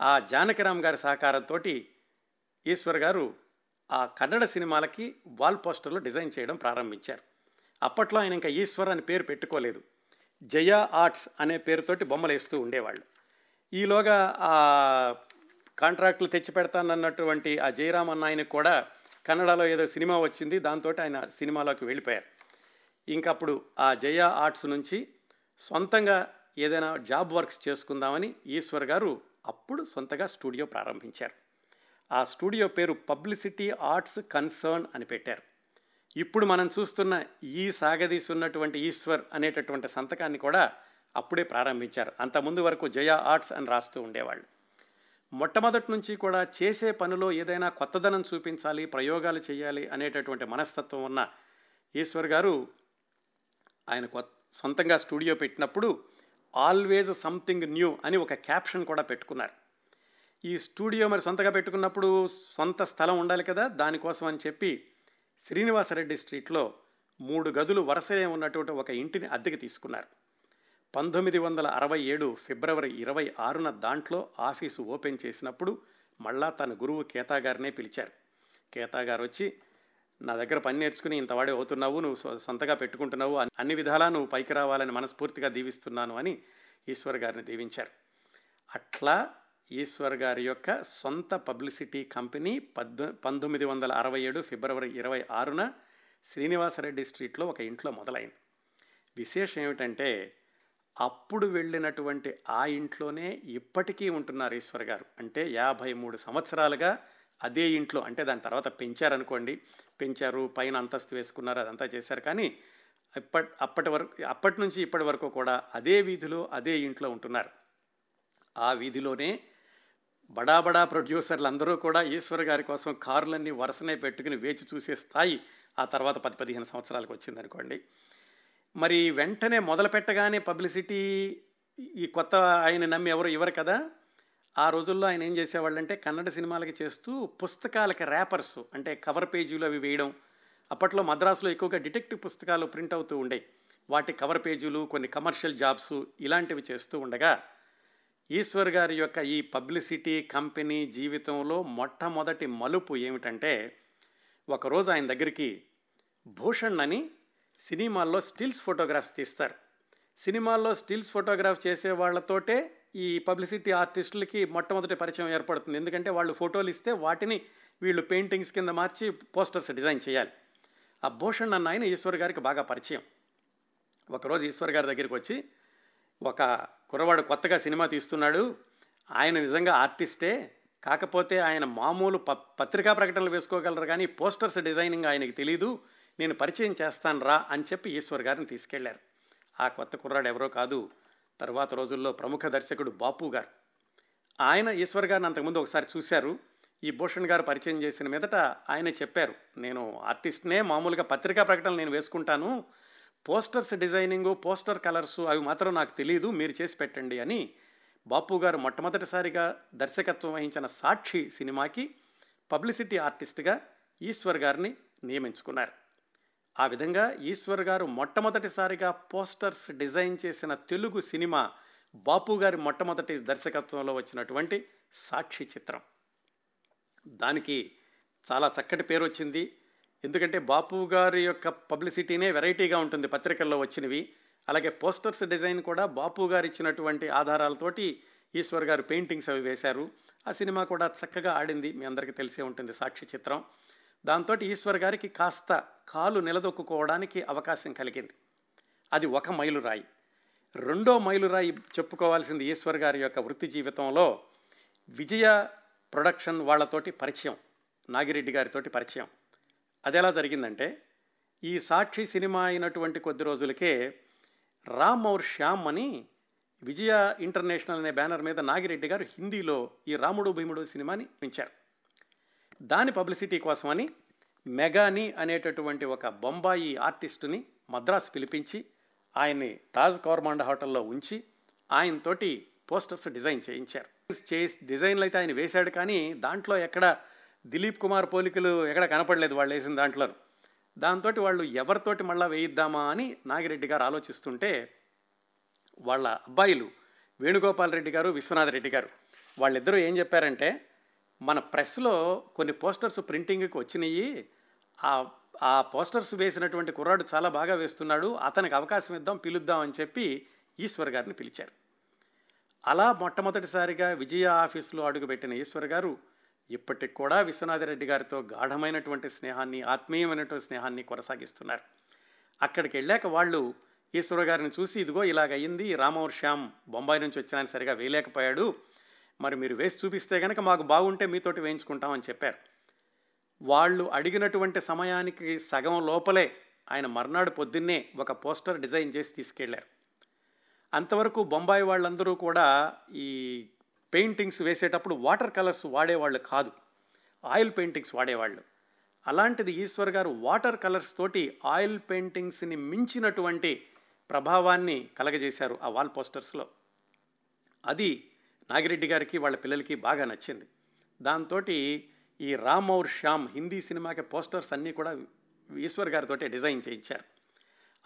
ఆ జానకిరామ్ గారి సహకారంతో ఈశ్వర్ గారు ఆ కన్నడ సినిమాలకి వాల్ పోస్టర్లు డిజైన్ చేయడం ప్రారంభించారు. అప్పట్లో ఆయన ఇంకా ఈశ్వర్ అని పేరు పెట్టుకోలేదు. జయ ఆర్ట్స్ అనే పేరుతోటి బొమ్మలు వేస్తూ ఉండేవాళ్ళు. ఈలోగా ఆ కాంట్రాక్టులు తెచ్చి పెడతానన్నటువంటి ఆ జయరామ్ అన్న కూడా కన్నడలో ఏదో సినిమా వచ్చింది దాంతో ఆయన సినిమాలోకి వెళ్ళిపోయారు. ఇంకప్పుడు ఆ జయ ఆర్ట్స్ నుంచి సొంతంగా ఏదైనా జాబ్ వర్క్స్ చేసుకుందామని ఈశ్వర్ గారు అప్పుడు సొంతగా స్టూడియో ప్రారంభించారు. ఆ స్టూడియో పేరు పబ్లిసిటీ ఆర్ట్స్ కన్సర్న్ అని పెట్టారు. ఇప్పుడు మనం చూస్తున్న ఈ సాగదీసున్నటువంటి ఈశ్వర్ అనేటటువంటి సంతకాన్ని కూడా అప్పుడే ప్రారంభించారు. అంతకుముందు వరకు జయ ఆర్ట్స్ అని రాస్తూ ఉండేవాళ్ళు. మొట్టమొదటి నుంచి కూడా చేసే పనిలో ఏదైనా కొత్తదనం చూపించాలి ప్రయోగాలు చేయాలి అనేటటువంటి మనస్తత్వం ఉన్న ఈశ్వర్ గారు ఆయన కొత్త సొంతంగా స్టూడియో పెట్టినప్పుడు ఆల్వేజ్ సంథింగ్ న్యూ అని ఒక క్యాప్షన్ కూడా పెట్టుకున్నారు. ఈ స్టూడియో మరి సొంతగా పెట్టుకున్నప్పుడు సొంత స్థలం ఉండాలి కదా దానికోసం అని చెప్పి శ్రీనివాసరెడ్డి స్ట్రీట్లో మూడు గదులు వరుసనే ఉన్నటువంటి ఒక ఇంటిని అద్దెకి తీసుకున్నారు. పంతొమ్మిది వందల అరవై ఏడు ఫిబ్రవరి ఇరవై ఆరున దాంట్లో ఆఫీసు ఓపెన్ చేసినప్పుడు మళ్ళా తన గురువు కేతా గారినే పిలిచారు. కేతా గారు వచ్చి నా దగ్గర పని నేర్చుకుని ఇంతవాడే అవుతున్నావు నువ్వు సొంతగా పెట్టుకుంటున్నావు అన్ని విధాలా నువ్వు పైకి రావాలని మనస్ఫూర్తిగా దీవిస్తున్నాను అని ఈశ్వర్ గారిని దీవించారు. అట్లా ఈశ్వర్ గారి యొక్క సొంత పబ్లిసిటీ కంపెనీ పద్దు పంతొమ్మిది వందల అరవై ఏడు ఫిబ్రవరి ఇరవై ఆరున శ్రీనివాసరెడ్డి స్ట్రీట్లో ఒక ఇంట్లో మొదలైంది. విశేషం ఏమిటంటే అప్పుడు వెళ్ళినటువంటి ఆ ఇంట్లోనే ఇప్పటికీ ఉంటున్నారు ఈశ్వర్ గారు. అంటే యాభై మూడు సంవత్సరాలుగా అదే ఇంట్లో అంటే దాని తర్వాత పెంచారనుకోండి. పెంచారు పైన అంతస్తు వేసుకున్నారు అదంతా చేశారు. కానీ ఇప్పటి అప్పటి వరకు అప్పటి నుంచి ఇప్పటి వరకు కూడా అదే వీధిలో అదే ఇంట్లో ఉంటున్నారు. ఆ వీధిలోనే బడా బడా ప్రొడ్యూసర్లు అందరూ కూడా ఈశ్వర్ గారి కోసం కారులన్నీ వరుసనే పెట్టుకుని వేచి చూసే స్థాయి ఆ తర్వాత పది పదిహేను సంవత్సరాలకు వచ్చిందనుకోండి. మరి వెంటనే మొదలు పెట్టగానే పబ్లిసిటీ ఈ కొత్త ఆయన నమ్మి ఎవరు ఇవ్వరు కదా? ఆ రోజుల్లో ఆయన ఏం చేసేవాళ్ళంటే కన్నడ సినిమాలకి చేస్తూ పుస్తకాలకి ర్యాపర్స్ అంటే కవర్ పేజీలు అవి వేయడం. అప్పట్లో మద్రాసులో ఎక్కువగా డిటెక్టివ్ పుస్తకాలు ప్రింట్ అవుతూ ఉండే వాటి కవర్ పేజీలు కొన్ని కమర్షియల్ జాబ్స్ ఇలాంటివి చేస్తూ ఉండగా ఈశ్వర్ గారి యొక్క ఈ పబ్లిసిటీ కంపెనీ జీవితంలో మొట్టమొదటి మలుపు ఏమిటంటే ఒకరోజు ఆయన దగ్గరికి భూషణ్ అని సినిమాల్లో స్టిల్స్ ఫోటోగ్రాఫ్స్ తీస్తారు. సినిమాల్లో స్టిల్స్ ఫోటోగ్రాఫ్ చేసే వాళ్ళతోటే ఈ పబ్లిసిటీ ఆర్టిస్టులకి మొట్టమొదటి పరిచయం ఏర్పడుతుంది. ఎందుకంటే వాళ్ళు ఫోటోలు ఇస్తే వాటిని వీళ్ళు పెయింటింగ్స్ కింద మార్చి పోస్టర్స్ డిజైన్ చేయాలి. ఆ భూషణ్ అన్న ఆయన ఈశ్వర్ గారికి బాగా పరిచయం. ఒకరోజు ఈశ్వర్ గారి దగ్గరికి వచ్చి ఒక కుర్రవాడు కొత్తగా సినిమా తీస్తున్నాడు. ఆయన నిజంగా ఆర్టిస్టే. కాకపోతే ఆయన మామూలు ప పత్రికా ప్రకటనలు వేసుకోగలరు కానీ పోస్టర్స్ డిజైనింగ్ ఆయనకి తెలీదు. నేను పరిచయం చేస్తాను రా అని చెప్పి ఈశ్వర్ గారిని తీసుకెళ్ళారు. ఆ కొత్త కుర్రాడు ఎవరో కాదు. తర్వాత రోజుల్లో ప్రముఖ దర్శకుడు బాపు గారు. ఆయన ఈశ్వర్ గారిని అంతకుముందు ఒకసారి చూశారు. ఈ భూషణ్ గారు పరిచయం చేసిన మీదట ఆయన చెప్పారు. నేను ఆర్టిస్ట్నే మామూలుగా పత్రికా ప్రకటనలు నేను వేసుకుంటాను. పోస్టర్స్ డిజైనింగు పోస్టర్ కలర్సు అవి మాత్రం నాకు తెలియదు మీరు చేసి పెట్టండి అని బాపు గారు మొట్టమొదటిసారిగా దర్శకత్వం వహించిన సాక్షి సినిమాకి పబ్లిసిటీ ఆర్టిస్ట్గా ఈశ్వర్ గారిని నియమించుకున్నారు. ఆ విధంగా ఈశ్వర్ గారు మొట్టమొదటిసారిగా పోస్టర్స్ డిజైన్ చేసిన తెలుగు సినిమా బాపు గారి మొట్టమొదటి దర్శకత్వంలో వచ్చినటువంటి సాక్షి చిత్రం. దానికి చాలా చక్కటి పేరు వచ్చింది ఎందుకంటే బాపు గారి యొక్క పబ్లిసిటీనే వెరైటీగా ఉంటుంది పత్రికల్లో వచ్చినవి. అలాగే పోస్టర్స్ డిజైన్ కూడా బాపు గారు ఇచ్చినటువంటి ఆధారాలతోటి ఈశ్వర్ గారు పెయింటింగ్స్ అవి వేశారు. ఆ సినిమా కూడా చక్కగా ఆడింది. మీ అందరికీ తెలిసే ఉంటుంది సాక్షి చిత్రం. దాంతో ఈశ్వర్ గారికి కాస్త కాలు నిలదొక్కుకోవడానికి అవకాశం కలిగింది. అది ఒక మైలురాయి. రెండో మైలురాయి చెప్పుకోవాల్సింది ఈశ్వర్ గారి యొక్క వృత్తి జీవితంలో విజయ ప్రొడక్షన్ వాళ్ళతోటి పరిచయం. నాగిరెడ్డి గారితోటి పరిచయం. అది ఎలా జరిగిందంటే ఈ సాక్షి సినిమా అయినటువంటి కొద్ది రోజులకే రామ్ ఔర్ శ్యామ్ అని విజయ ఇంటర్నేషనల్ అనే బ్యానర్ మీద నాగిరెడ్డి గారు హిందీలో ఈ రాముడు భీముడు సినిమాని పెంచారు దాని పబ్లిసిటీ కోసమని మెగాని అనేటటువంటి ఒక బొంబాయి ఆర్టిస్టుని మద్రాసు పిలిపించి ఆయన్ని తాజ్ కౌర్మాండ హోటల్లో ఉంచి ఆయనతోటి పోస్టర్స్ డిజైన్ చేయించారు. చేసి డిజైన్లు అయితే ఆయన వేశాడు కానీ దాంట్లో ఎక్కడ దిలీప్ కుమార్ పోలికలు ఎక్కడ కనపడలేదు వాళ్ళు వేసిన దాంట్లో దాంతో వాళ్ళు ఎవరితోటి మళ్ళా వేయిద్దామా అని నాగిరెడ్డి గారు ఆలోచిస్తుంటే వాళ్ళ అబ్బాయిలు వేణుగోపాల్ రెడ్డి గారు విశ్వనాథ్ రెడ్డి గారు వాళ్ళిద్దరూ ఏం చెప్పారంటే మన ప్రెస్లో కొన్ని పోస్టర్స్ ప్రింటింగ్కి వచ్చినాయి. ఆ ఆ పోస్టర్స్ వేసినటువంటి కుర్రాడు చాలా బాగా వేస్తున్నాడు. అతనికి అవకాశం ఇద్దాం పిలుద్దాం అని చెప్పి ఈశ్వర్ గారిని పిలిచారు. అలా మొట్టమొదటిసారిగా విజయ ఆఫీసులో అడుగుపెట్టిన ఈశ్వర్ గారు ఇప్పటికి కూడా విశ్వనాథరెడ్డి గారితో గాఢమైనటువంటి స్నేహాన్ని ఆత్మీయమైనటువంటి స్నేహాన్ని కొనసాగిస్తున్నారు. అక్కడికి వెళ్ళాక వాళ్ళు ఈశ్వర గారిని చూసి ఇదిగో ఇలాగయ్యింది రామవర్ శ్యామ్ బొంబాయి నుంచి వచ్చినా సరిగా వేయలేకపోయాడు. మరి మీరు వేసి చూపిస్తే కనుక మాకు బాగుంటే మీతోటి వేయించుకుంటామని చెప్పారు. వాళ్ళు అడిగినటువంటి సమయానికి సగం లోపలే ఆయన మర్నాడు పొద్దున్నే ఒక పోస్టర్ డిజైన్ చేసి తీసుకెళ్ళారు. అంతవరకు బొంబాయి వాళ్ళందరూ కూడా ఈ పెయింటింగ్స్ వేసేటప్పుడు వాటర్ కలర్స్ వాడేవాళ్ళు కాదు. ఆయిల్ పెయింటింగ్స్ వాడేవాళ్ళు. అలాంటిది ఈశ్వర్ గారు వాటర్ కలర్స్ తోటి ఆయిల్ పెయింటింగ్స్ని మించినటువంటి ప్రభావాన్ని కలగజేశారు ఆ వాల్ పోస్టర్స్లో. అది నాగిరెడ్డి గారికి వాళ్ళ పిల్లలకి బాగా నచ్చింది. దాంతో ఈ రామ్ ఔర్ శ్యామ్ హిందీ సినిమాకి పోస్టర్స్ అన్నీ కూడా ఈశ్వర్ గారితో డిజైన్ చేయించారు.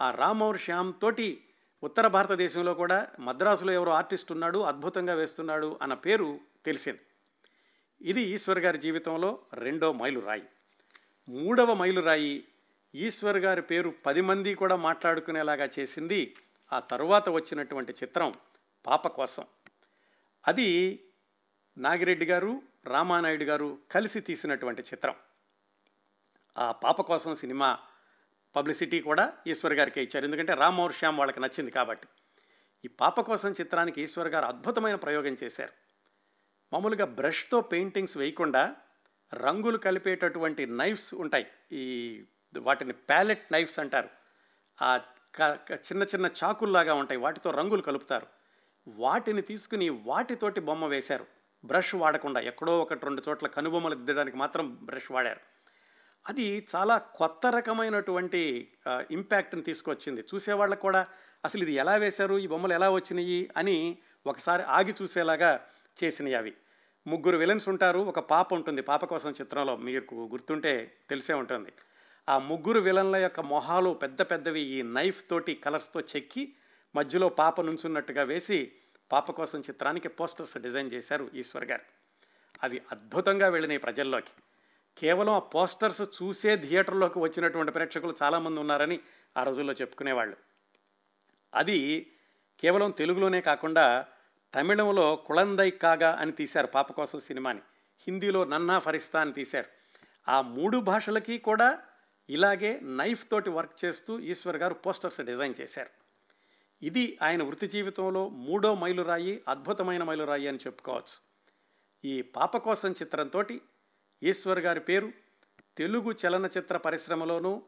ఆ రామ్ ఔర్ శ్యామ్ తోటి ఉత్తర భారతదేశంలో కూడా మద్రాసులో ఎవరో ఆర్టిస్ట్ ఉన్నాడు అద్భుతంగా వేస్తున్నాడు అన్న పేరు తెలిసింది. ఇది ఈశ్వర్ గారి జీవితంలో రెండో మైలురాయి మూడవ మైలురాయి ఈశ్వర్ గారి పేరు పది మంది కూడా మాట్లాడుకునేలాగా చేసింది ఆ తరువాత వచ్చినటువంటి చిత్రం పాప కోసం. అది నాగిరెడ్డి గారు రామానాయుడు గారు కలిసి తీసినటువంటి చిత్రం. ఆ పాప కోసం సినిమా పబ్లిసిటీ కూడా ఈశ్వర్ గారికి ఇచ్చారు. ఎందుకంటే రామ్మోహర్ శ్యామ్ వాళ్ళకి నచ్చింది కాబట్టి. ఈ పాప కోసం చిత్రానికి ఈశ్వర్ గారు అద్భుతమైన ప్రయోగం చేశారు. మామూలుగా బ్రష్తో పెయింటింగ్స్ వేయకుండా రంగులు కలిపేటటువంటి నైఫ్స్ ఉంటాయి. ఈ వాటిని ప్యాలెట్ నైఫ్స్ అంటారు. ఆ చిన్న చిన్న చాకుల్లాగా ఉంటాయి. వాటితో రంగులు కలుపుతారు. వాటిని తీసుకుని వాటితోటి బొమ్మ వేశారు. బ్రష్ వాడకుండా ఎక్కడో ఒకటి రెండు చోట్ల కనుబొమ్మలు దిద్దడానికి మాత్రం బ్రష్ వాడారు. అది చాలా కొత్త రకమైనటువంటి ఇంపాక్ట్ని తీసుకొచ్చింది. చూసేవాళ్ళకు కూడా అసలు ఇది ఎలా వేశారు? ఈ బొమ్మలు ఎలా వచ్చినాయి? అని ఒకసారి ఆగి చూసేలాగా చేసినవి అవి. ముగ్గురు విలన్స్ ఉంటారు ఒక పాప ఉంటుంది పాప కోసం చిత్రంలో మీకు గుర్తుంటే తెలిసే ఉంటుంది. ఆ ముగ్గురు విలన్ల యొక్క మొహాలు పెద్ద పెద్దవి ఈ నైఫ్ తోటి కలర్స్తో చెక్కి మధ్యలో పాప నుంచున్నట్టుగా వేసి పాప కోసం చిత్రానికి పోస్టర్స్ డిజైన్ చేశారు ఈశ్వర్ గారు. అవి అద్భుతంగా వెళ్ళినాయి ప్రజల్లోకి. కేవలం ఆ పోస్టర్స్ చూసే థియేటర్లోకి వచ్చినటువంటి ప్రేక్షకులు చాలామంది ఉన్నారని ఆ రోజుల్లో చెప్పుకునేవాళ్ళు. అది కేవలం తెలుగులోనే కాకుండా తమిళంలో కుళందై కాగా అని తీశారు పాప కోసం సినిమాని. హిందీలో నన్నా ఫరిస్తా అని తీశారు. ఆ మూడు భాషలకి కూడా ఇలాగే నైఫ్ తోటి వర్క్ చేస్తూ ఈశ్వర్ గారు పోస్టర్స్ డిజైన్ చేశారు. ఇది ఆయన వృత్తి జీవితంలో మూడో మైలురాయి అద్భుతమైన మైలురాయి అని చెప్పుకోవచ్చు. ఈ పాప కోసం చిత్రంతో ఈశ్వర్ గారి పేరు తెలుగు చలనచిత్ర పరిశ్రమలోనూ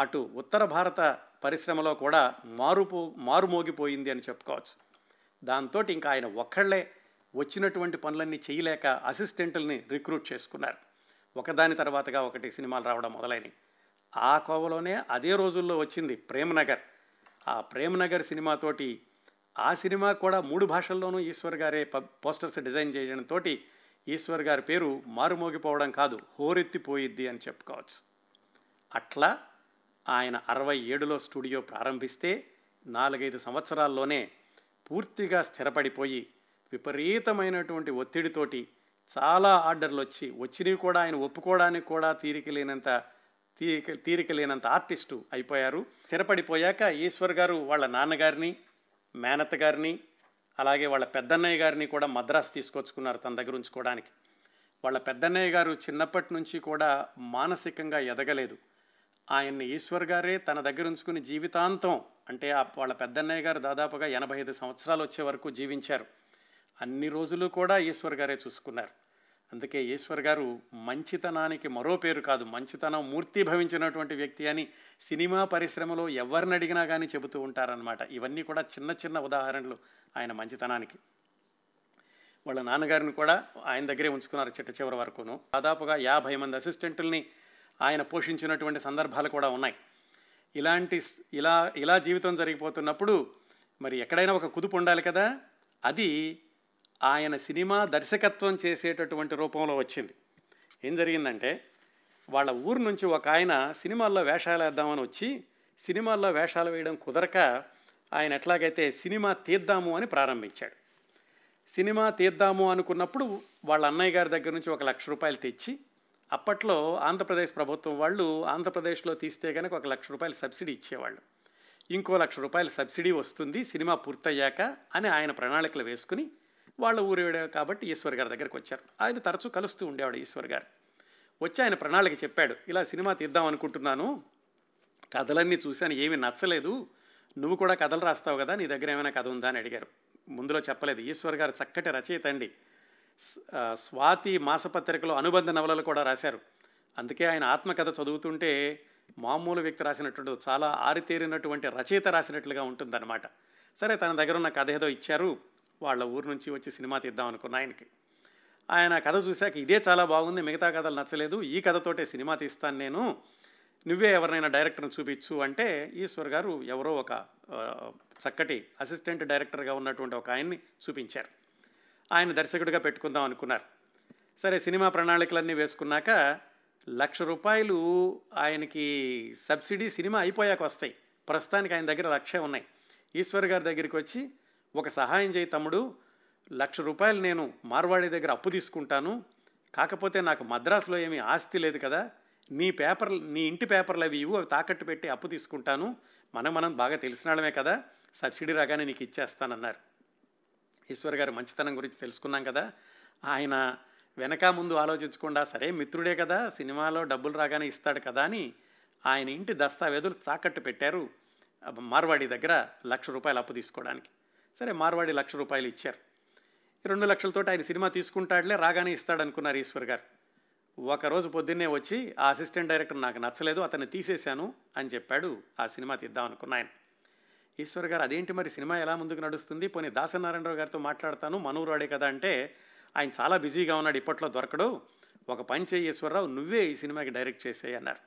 అటు ఉత్తర భారత పరిశ్రమలో కూడా మారుపో మారుమోగిపోయింది అని చెప్పుకోవచ్చు. దాంతో ఇంకా ఆయన ఒక్కళ్ళే వచ్చినటువంటి పనులన్నీ చేయలేక అసిస్టెంట్లని రిక్రూట్ చేసుకున్నారు. ఒకదాని తర్వాతగా ఒకటి సినిమాలు రావడం మొదలైనవి ఆ కోవలోనే అదే రోజుల్లో వచ్చింది ప్రేమనగర్. ఆ ప్రేమనగర్ సినిమాతోటి ఆ సినిమా కూడా మూడు భాషల్లోనూ ఈశ్వర్ గారే పోస్టర్స్ డిజైన్ చేయడంతో ఈశ్వర్ గారి పేరు మారుమోగిపోవడం కాదు హోరెత్తిపోయిద్ది అని చెప్పుకోవచ్చు. అట్లా ఆయన అరవై ఏడులో స్టూడియో ప్రారంభిస్తే నాలుగైదు సంవత్సరాల్లోనే పూర్తిగా స్థిరపడిపోయి విపరీతమైనటువంటి ఒత్తిడితోటి చాలా ఆర్డర్లు వచ్చి వచ్చినవి కూడా ఆయన ఒప్పుకోవడానికి కూడా తీరిక లేనంత తీరిక తీరిక లేనంత ఆర్టిస్టు అయిపోయారు. స్థిరపడిపోయాక ఈశ్వర్ గారు వాళ్ళ నాన్నగారిని మేనత్త గారిని అలాగే వాళ్ళ పెద్దన్నయ్య గారిని కూడా మద్రాసు తీసుకొచ్చుకున్నారు తన దగ్గర ఉంచుకోవడానికి. వాళ్ళ పెద్దన్నయ్య గారు చిన్నప్పటి నుంచి కూడా మానసికంగా ఎదగలేదు. ఆయన్ని ఈశ్వర్ గారే తన దగ్గర ఉంచుకుని జీవితాంతం అంటే వాళ్ళ పెద్దన్నయ్య గారు దాదాపుగా ఎనభై ఐదు సంవత్సరాలు వచ్చే వరకు జీవించారు. అన్ని రోజులు కూడా ఈశ్వర్ గారే చూసుకున్నారు. అందుకే ఈశ్వర్ గారు మంచితనానికి మరో పేరు కాదు మంచితనం మూర్తి భవించినటువంటి వ్యక్తి అని సినిమా పరిశ్రమలో ఎవరిని అడిగినా కానీ చెబుతూ ఉంటారనమాట ఇవన్నీ కూడా చిన్న చిన్న ఉదాహరణలు ఆయన మంచితనానికి. వాళ్ళ నాన్నగారిని కూడా ఆయన దగ్గరే ఉంచుకున్నారు చిట్ట చివరి వరకును. దాదాపుగా యాభై మంది అసిస్టెంట్లని ఆయన పోషించినటువంటి సందర్భాలు కూడా ఉన్నాయి. ఇలాంటి ఇలా ఇలా జీవితం జరిగిపోతున్నప్పుడు మరి ఎక్కడైనా ఒక కుదుపు ఉండాలి కదా? అది ఆయన సినిమా దర్శకత్వం చేసేటటువంటి రూపంలో వచ్చింది. ఏం జరిగిందంటే వాళ్ళ ఊరు నుంచి ఒక ఆయన సినిమాల్లో వేషాలు వేద్దామని వచ్చి సినిమాల్లో వేషాలు వేయడం కుదరక ఆయన ఎట్లాగైతే సినిమా తీద్దాము అని ప్రారంభించాడు. సినిమా తీద్దాము అనుకున్నప్పుడు వాళ్ళ అన్నయ్య గారి దగ్గర నుంచి ఒక లక్ష రూపాయలు తెచ్చి అప్పట్లో ఆంధ్రప్రదేశ్ ప్రభుత్వం వాళ్ళు ఆంధ్రప్రదేశ్లో తీస్తే కనుక ఒక లక్ష రూపాయలు సబ్సిడీ ఇచ్చేవాళ్ళు. ఇంకో లక్ష రూపాయలు సబ్సిడీ వస్తుంది సినిమా పూర్తయ్యాక అని ఆయన ప్రణాళికలు వేసుకుని వాళ్ళ ఊరేడే కాబట్టి ఈశ్వర్ గారి దగ్గరికి వచ్చారు. ఆయన తరచూ కలుస్తూ ఉండేవాడు ఈశ్వర్ గారు. వచ్చి ఆయన ప్రణాళిక చెప్పాడు ఇలా సినిమా తీద్దాం అనుకుంటున్నాను. కథలన్నీ చూశాను ఏమీ నచ్చలేదు. నువ్వు కూడా కథలు రాస్తావు కదా నీ దగ్గర ఏమైనా కథ ఉందా? అని అడిగారు. ముందులో చెప్పలేదు. ఈశ్వర్ గారు చక్కటి రచయిత అండి. స్వాతి మాసపత్రికలో అనుబంధ నవలలు కూడా రాశారు. అందుకే ఆయన ఆత్మకథ చదువుతుంటే మామూలు వ్యక్తి రాసినటువంటి చాలా ఆరితేరినటువంటి రచయిత రాసినట్లుగా ఉంటుందన్నమాట. సరే తన దగ్గర ఉన్న కథ ఏదో ఇచ్చారు. వాళ్ళ ఊరు నుంచి వచ్చి సినిమా తీద్దాం అనుకున్న ఆయనకి. ఆయన కథ చూశాక ఇదే చాలా బాగుంది మిగతా కథలు నచ్చలేదు ఈ కథతోటే సినిమా తీస్తాను నేను నువ్వే ఎవరినైనా డైరెక్టర్ని చూపించు అంటే ఈశ్వర్ గారు ఎవరో ఒక చక్కటి అసిస్టెంట్ డైరెక్టర్గా ఉన్నటువంటి ఒక ఆయన్ని చూపించారు. ఆయన దర్శకుడిగా పెట్టుకుందాం అనుకున్నారు. సరే సినిమా ప్రణాళికలన్నీ వేసుకున్నాక లక్ష రూపాయలు ఆయనకి సబ్సిడీ సినిమా అయిపోయాక వస్తాయి. ప్రస్తుతానికి ఆయన దగ్గర లక్షే ఉన్నాయి. ఈశ్వర్ గారి దగ్గరికి వచ్చి ఒక సహాయం చేయి తమ్ముడు. లక్ష రూపాయలు నేను మార్వాడి దగ్గర అప్పు తీసుకుంటాను. కాకపోతే నాకు మద్రాసులో ఏమీ ఆస్తి లేదు కదా. నీ పేపర్ నీ ఇంటి పేపర్లు అవి ఇవ్వు అవి తాకట్టు పెట్టి అప్పు తీసుకుంటాను. మనం మనం బాగా తెలిసిన వాళ్ళమే కదా. సబ్సిడీ రాగానే నీకు ఇచ్చేస్తానన్నారు. ఈశ్వర్ గారి మంచితనం గురించి తెలుసుకున్నాం కదా. ఆయన వెనక ముందు ఆలోచించకుండా సరే మిత్రుడే కదా సినిమాలో డబ్బులు రాగానే ఇస్తాడు కదా అని ఆయన ఇంటి దస్తావేజులు తాకట్టు పెట్టారు. మార్వాడి దగ్గర లక్ష రూపాయలు అప్పు తీసుకోవడానికి. సరే మార్వాడి లక్ష రూపాయలు ఇచ్చారు. ఈ రెండు లక్షలతో ఆయన సినిమా తీసుకుంటాడులే రాగానే ఇస్తాడు అనుకున్నారు ఈశ్వర్ గారు. ఒకరోజు పొద్దున్నే వచ్చి ఆ అసిస్టెంట్ డైరెక్టర్ నాకు నచ్చలేదు అతన్ని తీసేశాను అని చెప్పాడు ఆ సినిమా తీద్దాం అనుకున్న ఆయన. ఈశ్వర్ గారు అదేంటి మరి సినిమా ఎలా ముందుకు నడుస్తుంది? పోనీ దాసనారాయణరావు గారితో మాట్లాడతాను మనూరాడే కదా అంటే ఆయన చాలా బిజీగా ఉన్నాడు ఇప్పట్లో దొరకడు. ఒక పని చేయి ఈశ్వరరావు నువ్వే ఈ సినిమాకి డైరెక్ట్ చేసేయి అన్నారు.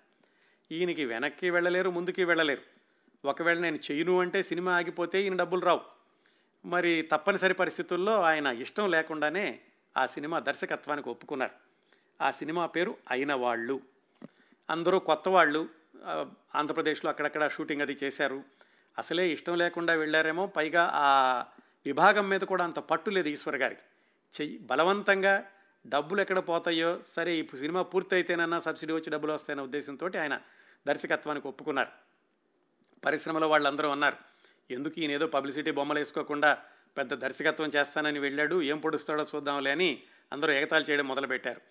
ఈయనకి వెనక్కి వెళ్ళలేరు ముందుకి వెళ్ళలేరు. ఒకవేళ నేను చెయ్యను అంటే సినిమా ఆగిపోతే ఈయన డబ్బులు రావు. మరి తప్పనిసరి పరిస్థితుల్లో ఆయన ఇష్టం లేకుండానే ఆ సినిమా దర్శకత్వానికి ఒప్పుకున్నారు. ఆ సినిమా పేరు అయిన వాళ్ళు. అందరూ కొత్త వాళ్ళు. ఆంధ్రప్రదేశ్లో అక్కడక్కడ షూటింగ్ అది చేశారు. అసలే ఇష్టం లేకుండా వెళ్ళారేమో. పైగా ఆ విభాగం మీద కూడా అంత పట్టు లేదు ఈశ్వర్ గారికి. చెయ్యి బలవంతంగా డబ్బులు ఎక్కడ పోతాయో సరే ఈ సినిమా పూర్తయితేనన్నా సబ్సిడీ వచ్చి డబ్బులు వస్తాయనే ఉద్దేశంతో ఆయన దర్శకత్వానికి ఒప్పుకున్నారు. పరిశ్రమలో వాళ్ళందరూ అన్నారు ఎందుకు ఈయన ఏదో పబ్లిసిటీ బొమ్మలు వేసుకోకుండా పెద్ద దర్శకత్వం చేస్తానని వెళ్ళాడు ఏం పొడుస్తాడో చూద్దాంలే అని అందరూ ఎగతాళి చేయడం మొదలుపెట్టారు.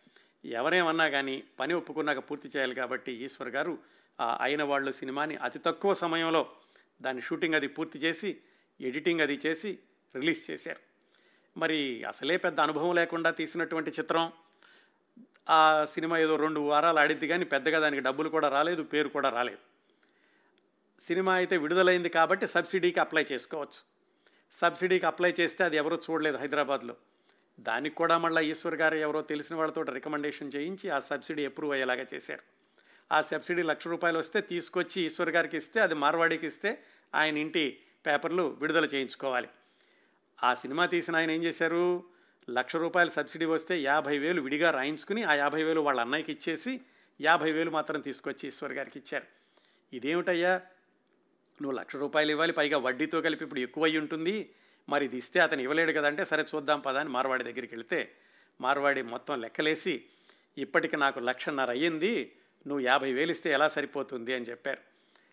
ఎవరేమన్నా కానీ పని ఒప్పుకున్నాక పూర్తి చేయాలి కాబట్టి ఈశ్వర్ గారు ఆ అయిన వాళ్ళు సినిమాని అతి తక్కువ సమయంలో దాని షూటింగ్ అది పూర్తి చేసి ఎడిటింగ్ అది చేసి రిలీజ్ చేశారు. మరి అసలే పెద్ద అనుభవం లేకుండా తీసినటువంటి చిత్రం ఆ సినిమా ఏదో రెండు వారాలు ఆడిద్ది కానీ పెద్దగా దానికి డబ్బులు కూడా రాలేదు పేరు కూడా రాలేదు. సినిమా అయితే విడుదలైంది కాబట్టి సబ్సిడీకి అప్లై చేసుకోవచ్చు. సబ్సిడీకి అప్లై చేస్తే అది ఎవరూ చూడలేదు హైదరాబాద్లో. దానికి కూడా మళ్ళీ ఈశ్వర్ గారు ఎవరో తెలిసిన వాళ్ళతో రికమెండేషన్ చేయించి ఆ సబ్సిడీ అప్రూవ్ అయ్యేలాగా చేశారు. ఆ సబ్సిడీ లక్ష రూపాయలు వస్తే తీసుకొచ్చి ఈశ్వర్ గారికి ఇస్తే అది మార్వాడికి ఇస్తే ఆయన ఇంటి పేపర్లు విడుదల చేయించుకోవాలి. ఆ సినిమా తీసిన ఆయన ఏం చేశారు? లక్ష రూపాయలు సబ్సిడీ వస్తే యాభై వేలు విడిగా రాయించుకుని ఆ యాభై వేలు వాళ్ళ అన్నయ్యకి ఇచ్చేసి యాభై వేలు మాత్రం తీసుకొచ్చి ఈశ్వర్ గారికి ఇచ్చారు. ఇదేమిటయ్యా? నువ్వు లక్ష రూపాయలు ఇవ్వాలి పైగా వడ్డీతో కలిపి ఇప్పుడు ఎక్కువ అయి ఉంటుంది. మరి ఇది ఇస్తే అతను ఇవ్వలేడు కదంటే సరే చూద్దాం పదా అని మార్వాడి దగ్గరికి వెళితే మార్వాడి మొత్తం లెక్కలేసి ఇప్పటికి నాకు లక్షన్నర అయ్యింది నువ్వు యాభై వేలు ఇస్తే ఎలా సరిపోతుంది అని చెప్పారు.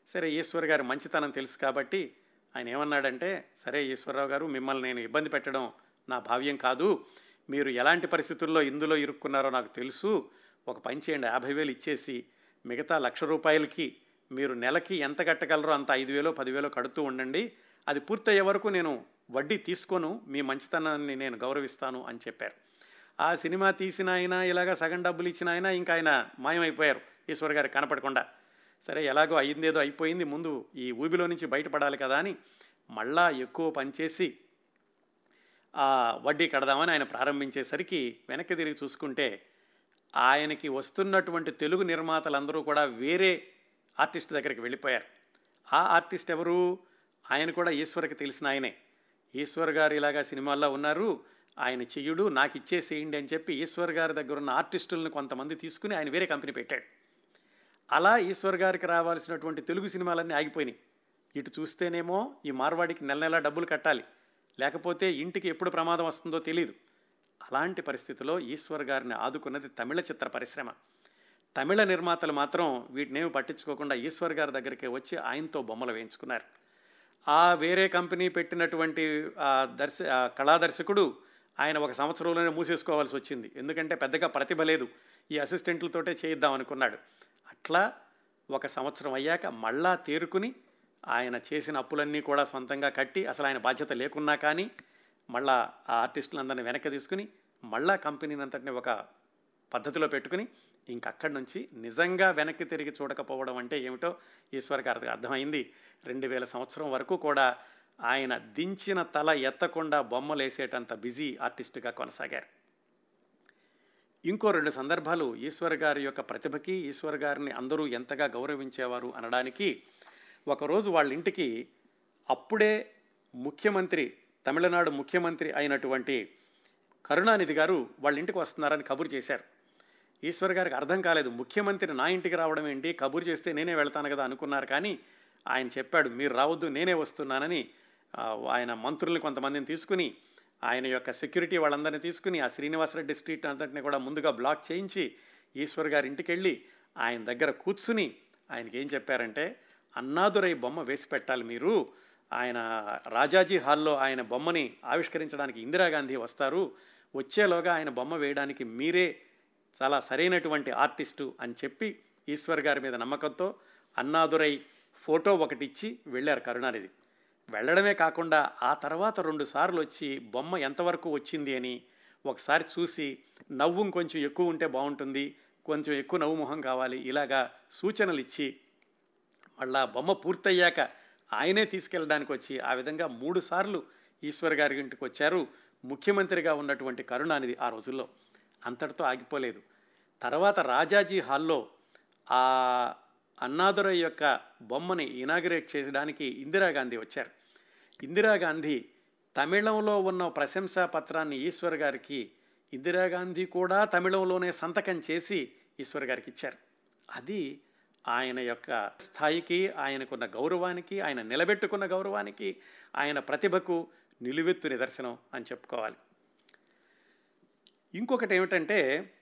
సరే ఈశ్వర్ గారు మంచితనం తెలుసు కాబట్టి ఆయన ఏమన్నాడంటే సరే ఈశ్వరరావు గారు మిమ్మల్ని నేను ఇబ్బంది పెట్టడం నా భావ్యం కాదు. మీరు ఎలాంటి పరిస్థితుల్లో ఇందులో ఇరుక్కున్నారో నాకు తెలుసు. ఒక పని చేయండి యాభై వేలు ఇచ్చేసి మిగతా లక్ష రూపాయలకి మీరు నెలకి ఎంత కట్టగలరో అంత ఐదు వేలో పదివేలో కడుతూ ఉండండి. అది పూర్తయ్యే వరకు నేను వడ్డీ తీసుకోను మీ మంచితనాన్ని నేను గౌరవిస్తాను అని చెప్పారు. ఆ సినిమా తీసిన ఆయన ఇలాగ సగం డబ్బులు ఇచ్చిన ఆయన ఇంకా ఆయన మాయమైపోయారు ఈశ్వర్ గారు కనపడకుండా. సరే ఎలాగో అయిందేదో అయిపోయింది ముందు ఈ ఊబిలో నుంచి బయటపడాలి కదా అని మళ్ళా ఎక్కువ పనిచేసి ఆ వడ్డీ కడదామని ఆయన ప్రారంభించేసరికి వెనక్కి తిరిగి చూసుకుంటే ఆయనకి వస్తున్నటువంటి తెలుగు నిర్మాతలందరూ కూడా వేరే ఆర్టిస్ట్ దగ్గరికి వెళ్ళిపోయారు. ఆ ఆర్టిస్ట్ ఎవరు? ఆయన కూడా ఈశ్వర్కి తెలిసిన ఆయనే. ఈశ్వర్ గారు ఇలాగా సినిమాల్లో ఉన్నారు. ఆయన చెయ్యుడు నాకు ఇచ్చేసేయండి అని చెప్పి ఈశ్వర్ గారి దగ్గర ఉన్న ఆర్టిస్టులను కొంతమంది తీసుకుని ఆయన వేరే కంపెనీ పెట్టాడు. అలా ఈశ్వర్ గారికి రావాల్సినటువంటి తెలుగు సినిమాలన్నీ ఆగిపోయినాయి. ఇటు చూస్తేనేమో ఈ మార్వాడికి నెల నెలా డబ్బులు కట్టాలి. లేకపోతే ఇంటికి ఎప్పుడు ప్రమాదం వస్తుందో తెలియదు అలాంటి పరిస్థితిలో ఈశ్వర్ గారిని ఆదుకున్నది తమిళ చిత్ర పరిశ్రమ. తమిళ నిర్మాతలు మాత్రం వీటినేమి పట్టించుకోకుండా ఈశ్వర్ గారి దగ్గరికి వచ్చి ఆయనతో బొమ్మలు వేయించుకున్నారు. ఆ వేరే కంపెనీ పెట్టినటువంటి దర్శ కళాదర్శకుడు ఆయన ఒక సంవత్సరంలోనే మూసేసుకోవాల్సి వచ్చింది. ఎందుకంటే పెద్దగా ప్రతిభ లేదు. ఈ అసిస్టెంట్లతోటే చేయిద్దాం అనుకున్నాడు అట్లా ఒక సంవత్సరం అయ్యాక మళ్ళా తేరుకుని ఆయన చేసిన అప్పులన్నీ కూడా సొంతంగా కట్టి అసలు ఆయన బాధ్యత లేకున్నా కానీ మళ్ళా ఆ ఆర్టిస్టులందరినీ వెనక్కి తీసుకుని మళ్ళా కంపెనీని అంతటిని ఒక పద్ధతిలో పెట్టుకుని ఇంకక్కడి నుంచి నిజంగా వెనక్కి తిరిగి చూడకపోవడం అంటే ఏమిటో ఈశ్వర్ గారికి అర్థమైంది. రెండు వేల సంవత్సరం వరకు కూడా ఆయన దించిన తల ఎత్తకుండా బొమ్మలు వేసేటంత బిజీ ఆర్టిస్ట్గా కొనసాగారు. ఇంకో రెండు సందర్భాలు ఈశ్వర్ గారి యొక్క ప్రతిభకి ఈశ్వర్ గారిని అందరూ ఎంతగా గౌరవించేవారు అనడానికి ఒకరోజు వాళ్ళ ఇంటికి అప్పుడే ముఖ్యమంత్రి తమిళనాడు ముఖ్యమంత్రి అయినటువంటి కరుణానిధి గారు వాళ్ళ ఇంటికి వస్తున్నారని కబురు చేశారు. ఈశ్వర్ గారికి అర్థం కాలేదు. ముఖ్యమంత్రి నా ఇంటికి రావడం ఏంటి? కబురు చేస్తే నేనే వెళ్తాను కదా అనుకున్నారు కానీ ఆయన చెప్పాడు మీరు రావద్దు నేనే వస్తున్నానని. ఆయన మంత్రుల్ని కొంతమందిని తీసుకుని ఆయన యొక్క సెక్యూరిటీ వాళ్ళందరినీ తీసుకుని ఆ శ్రీనివాసరెడ్డి స్ట్రీట్ అంతటిని కూడా ముందుగా బ్లాక్ చేయించి ఈశ్వర్ గారి ఇంటికి వెళ్ళి ఆయన దగ్గర కూర్చుని ఆయనకి ఏం చెప్పారంటే అన్నాదురై బొమ్మ వేసి పెట్టాలి మీరు. ఆయన రాజాజీ హాల్లో ఆయన బొమ్మని ఆవిష్కరించడానికి ఇందిరాగాంధీ వస్తారు. వచ్చేలోగా ఆయన బొమ్మ వేయడానికి మీరే చాలా సరైనటువంటి ఆర్టిస్టు అని చెప్పి ఈశ్వర్ గారి మీద నమ్మకంతో అన్నాదురై ఫోటో ఒకటి ఇచ్చి వెళ్ళారు కరుణానిధి. వెళ్ళడమే కాకుండా ఆ తర్వాత రెండు సార్లు వచ్చి బొమ్మ ఎంతవరకు వచ్చింది అని ఒకసారి చూసి నవ్వు కొంచెం ఎక్కువ ఉంటే బాగుంటుంది కొంచెం ఎక్కువ నవ్వు మొహం కావాలి ఇలాగా సూచనలు ఇచ్చి మళ్ళా బొమ్మ పూర్తయ్యాక ఆయనే తీసుకెళ్ళడానికి వచ్చి ఆ విధంగా మూడు సార్లు ఈశ్వర్ గారి ఇంటికి వచ్చారు ముఖ్యమంత్రిగా ఉన్నటువంటి కరుణానిధి ఆ రోజుల్లో. అంతటితో ఆగిపోలేదు. తర్వాత రాజాజీ హాల్లో ఆ అన్నాదురై యొక్క బొమ్మని ఇనాగ్రేట్ చేయడానికి ఇందిరాగాంధీ వచ్చారు. ఇందిరాగాంధీ తమిళంలో ఉన్న ప్రశంసా పత్రాన్ని ఈశ్వర్ గారికి ఇందిరాగాంధీ కూడా తమిళంలోనే సంతకం చేసి ఈశ్వర్ గారికి ఇచ్చారు. అది ఆయన యొక్క స్థాయికి ఆయనకున్న గౌరవానికి ఆయన నిలబెట్టుకున్న గౌరవానికి ఆయన ప్రతిభకు నిలువెత్తు నిదర్శనం అని చెప్పుకోవాలి. ఇంకొకటి ఏమిటంటే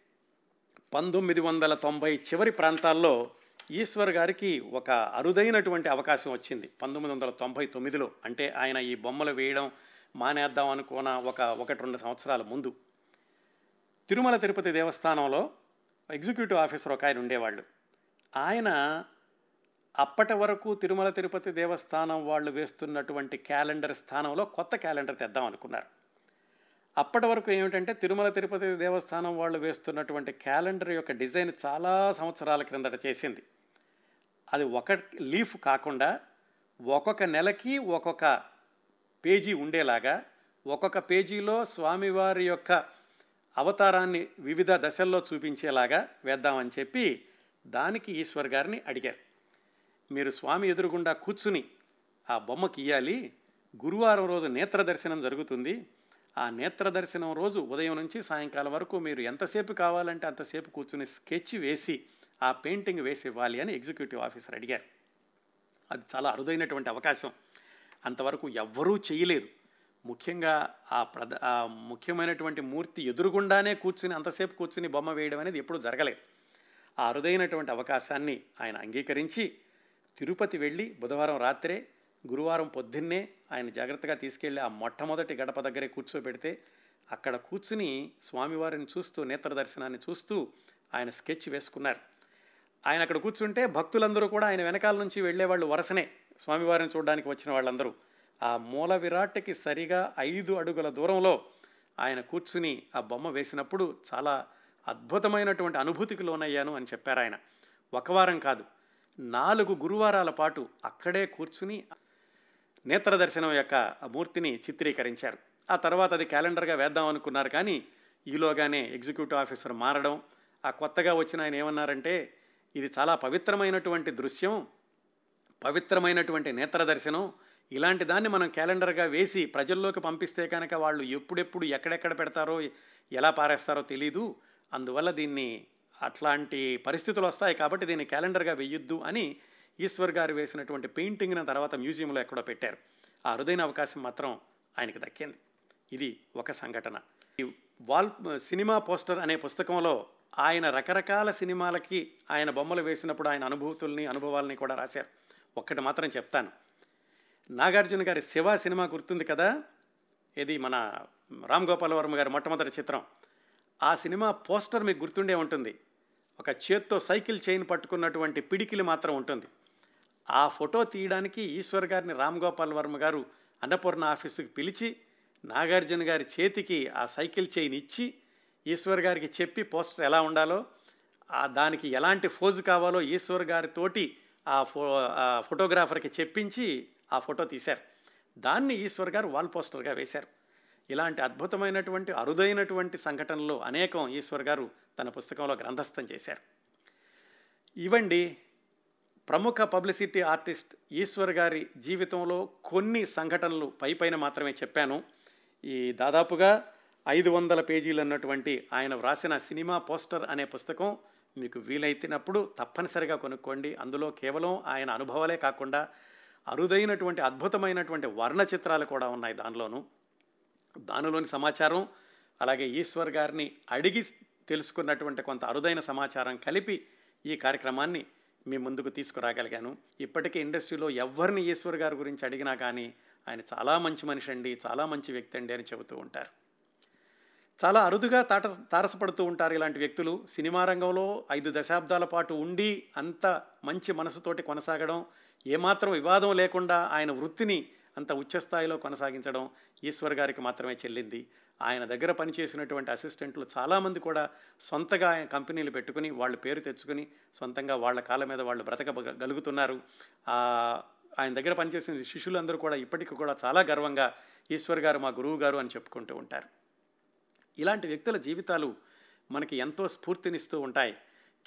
పంతొమ్మిది వందల తొంభై చివరి ప్రాంతాల్లో ఈశ్వర్ గారికి ఒక అరుదైనటువంటి అవకాశం వచ్చింది. పంతొమ్మిది వందల తొంభై తొమ్మిదిలో అంటే ఆయన ఈ బొమ్మలు వేయడం మానేద్దాం అనుకున్న ఒక ఒకటి రెండు సంవత్సరాల ముందు. తిరుమల తిరుపతి దేవస్థానంలో ఎగ్జిక్యూటివ్ ఆఫీసర్ ఒక ఆయన ఉండేవాళ్ళు. ఆయన అప్పటి వరకు తిరుమల తిరుపతి దేవస్థానం వాళ్ళు వేస్తున్నటువంటి క్యాలెండర్ స్థానంలో కొత్త క్యాలెండర్ తెద్దాం అనుకున్నారు. అప్పటి వరకు ఏమిటంటే తిరుమల తిరుపతి దేవస్థానం వాళ్ళు వేస్తున్నటువంటి క్యాలెండర్ యొక్క డిజైన్ చాలా సంవత్సరాల క్రిందట చేసింది. అది ఒక లీఫ్ కాకుండా ఒక్కొక్క నెలకి ఒక్కొక్క పేజీ ఉండేలాగా ఒక్కొక్క పేజీలో స్వామివారి యొక్క అవతారాన్ని వివిధ దశల్లో చూపించేలాగా వేద్దామని చెప్పి దానికి ఈశ్వర్ గారిని అడిగారు. మీరు స్వామి ఎదురుగుండా కూర్చుని ఆ బొమ్మకి ఇయ్యాలి. గురువారం రోజు నేత్ర దర్శనం జరుగుతుంది. ఆ నేత్ర దర్శనం రోజు ఉదయం నుంచి సాయంకాలం వరకు మీరు ఎంతసేపు కావాలంటే అంతసేపు కూర్చుని స్కెచ్ వేసి ఆ పెయింటింగ్ వేసి ఇవ్వాలి అని ఎగ్జిక్యూటివ్ ఆఫీసర్ అడిగారు. అది చాలా అరుదైనటువంటి అవకాశం. అంతవరకు ఎవ్వరూ చేయలేదు. ముఖ్యంగా ఆ ప్రధ ఆ ముఖ్యమైనటువంటి మూర్తి ఎదురుగుండానే కూర్చుని అంతసేపు కూర్చుని బొమ్మ వేయడం అనేది ఎప్పుడూ జరగలేదు. ఆ అరుదైనటువంటి అవకాశాన్ని ఆయన అంగీకరించి తిరుపతి వెళ్ళి బుధవారం రాత్రే గురువారం పొద్దున్నే ఆయన జాగ్రత్తగా తీసుకెళ్ళి ఆ మొట్టమొదటి గడప దగ్గరే కూర్చోబెడితే అక్కడ కూర్చుని స్వామివారిని చూస్తూ నేత్ర దర్శనాన్ని చూస్తూ ఆయన స్కెచ్ వేసుకున్నారు. ఆయన అక్కడ కూర్చుంటే భక్తులందరూ కూడా ఆయన వెనకాల నుంచి వెళ్ళేవాళ్ళు వరుసనే. స్వామివారిని చూడడానికి వచ్చిన వాళ్ళందరూ. ఆ మూల విరాట్కి సరిగా ఐదు అడుగుల దూరంలో ఆయన కూర్చుని ఆ బొమ్మ వేసినప్పుడు చాలా అద్భుతమైనటువంటి అనుభూతికి లోనయ్యాను అని చెప్పారు ఆయన. ఒక వారం కాదు నాలుగు గురువారాల పాటు అక్కడే కూర్చుని నేత్ర దర్శనం యొక్క మూర్తిని చిత్రీకరించారు. ఆ తర్వాత అది క్యాలెండర్గా వేద్దాం అనుకున్నారు కానీ ఈలోగానే ఎగ్జిక్యూటివ్ ఆఫీసర్ మారడం ఆ కొత్తగా వచ్చిన ఆయన ఏమన్నారంటే ఇది చాలా పవిత్రమైనటువంటి దృశ్యం పవిత్రమైనటువంటి నేత్ర దర్శనం ఇలాంటి దాన్ని మనం క్యాలెండర్గా వేసి ప్రజల్లోకి పంపిస్తే కనుక వాళ్ళు ఎప్పుడెప్పుడు ఎక్కడెక్కడ పెడతారో ఎలా పారేస్తారో తెలీదు. అందువల్ల దీన్ని అట్లాంటి పరిస్థితులు వస్తాయి కాబట్టి దీన్ని క్యాలెండర్గా వెయ్యొద్దు అని ఈశ్వర్ గారు వేసినటువంటి పెయింటింగ్ను తర్వాత మ్యూజియంలో ఎక్కడో పెట్టారు. ఆ అరుదైన అవకాశం మాత్రం ఆయనకి దక్కింది. ఇది ఒక సంఘటన. ఈ వాల్ సినిమా పోస్టర్ అనే పుస్తకంలో ఆయన రకరకాల సినిమాలకి ఆయన బొమ్మలు వేసినప్పుడు ఆయన అనుభూతుల్ని అనుభవాల్ని కూడా రాశారు. ఒక్కటి మాత్రం చెప్తాను. నాగార్జున గారి శివ సినిమా గుర్తుంది కదా? ఇది మన రామ్ గోపాల్ వర్మ గారి మొట్టమొదటి చిత్రం. ఆ సినిమా పోస్టర్ మీకు గుర్తుండే ఉంటుంది. ఒక చేత్తో సైకిల్ చైన్ పట్టుకున్నటువంటి పిడికిలి మాత్రం ఉంటుంది. ఆ ఫోటో తీయడానికి ఈశ్వర్ గారిని రామ్ గోపాల్ వర్మ గారు అన్నపూర్ణ ఆఫీసుకి పిలిచి నాగార్జున గారి చేతికి ఆ సైకిల్ చైన్ ఇచ్చి ఈశ్వర్ గారికి చెప్పి పోస్టర్ ఎలా ఉండాలో ఆ దానికి ఎలాంటి ఫోజు కావాలో ఈశ్వర్ గారితోటి ఆ ఫో ఆ ఫోటోగ్రాఫర్కి చెప్పించి ఆ ఫోటో తీశారు. దాన్ని ఈశ్వర్ గారు వాల్ పోస్టర్గా వేశారు. ఇలాంటి అద్భుతమైనటువంటి అరుదైనటువంటి సంఘటనలు అనేకం ఈశ్వర్ గారు తన పుస్తకంలో గ్రంథస్థం చేశారు. ఇవండి ప్రముఖ పబ్లిసిటీ ఆర్టిస్ట్ ఈశ్వర్ గారి జీవితంలో కొన్ని సంఘటనలు పై పైన మాత్రమే చెప్పాను. ఈ దాదాపుగా ఐదు వందల పేజీలు అన్నటువంటి ఆయన వ్రాసిన సినిమా పోస్టర్ అనే పుస్తకం మీకు వీలైతేనప్పుడు తప్పనిసరిగా కొనుక్కోండి. అందులో కేవలం ఆయన అనుభవాలే కాకుండా అరుదైనటువంటి అద్భుతమైనటువంటి వర్ణ చిత్రాలు కూడా ఉన్నాయి దానిలోనూ. దానిలోని సమాచారం అలాగే ఈశ్వర్ గారిని అడిగి తెలుసుకున్నటువంటి కొంత అరుదైన సమాచారం కలిపి ఈ కార్యక్రమాన్ని మీ ముందుకు తీసుకురాగలిగాను. ఇప్పటికే ఇండస్ట్రీలో ఎవరిని ఈశ్వర్ గారి గురించి అడిగినా కానీ ఆయన చాలా మంచి మనిషి అండి చాలా మంచి వ్యక్తి అండి అని చెబుతూ ఉంటారు. చాలా అరుదుగా తాట తారసపడుతూ ఉంటారు ఇలాంటి వ్యక్తులు. సినిమా రంగంలో ఐదు దశాబ్దాల పాటు ఉండి అంత మంచి మనసుతోటి కొనసాగడం ఏమాత్రం వివాదం లేకుండా ఆయన వృత్తిని అంత ఉచ్చస్థాయిలో కొనసాగించడం ఈశ్వర్ గారికి మాత్రమే చెల్లింది. ఆయన దగ్గర పనిచేసినటువంటి అసిస్టెంట్లు చాలామంది కూడా సొంతగా ఆయన కంపెనీలు పెట్టుకుని వాళ్ళ పేరు తెచ్చుకుని సొంతంగా వాళ్ళ కాళ్ళ మీద వాళ్ళు బ్రతకగలుగుతున్నారు. ఆయన దగ్గర పనిచేసిన శిష్యులందరూ కూడా ఇప్పటికీ కూడా చాలా గర్వంగా ఈశ్వర్ గారు మా గురువు గారు అని చెప్పుకుంటూ ఉంటారు. ఇలాంటి వ్యక్తుల జీవితాలు మనకి ఎంతో స్ఫూర్తినిస్తూ ఉంటాయి.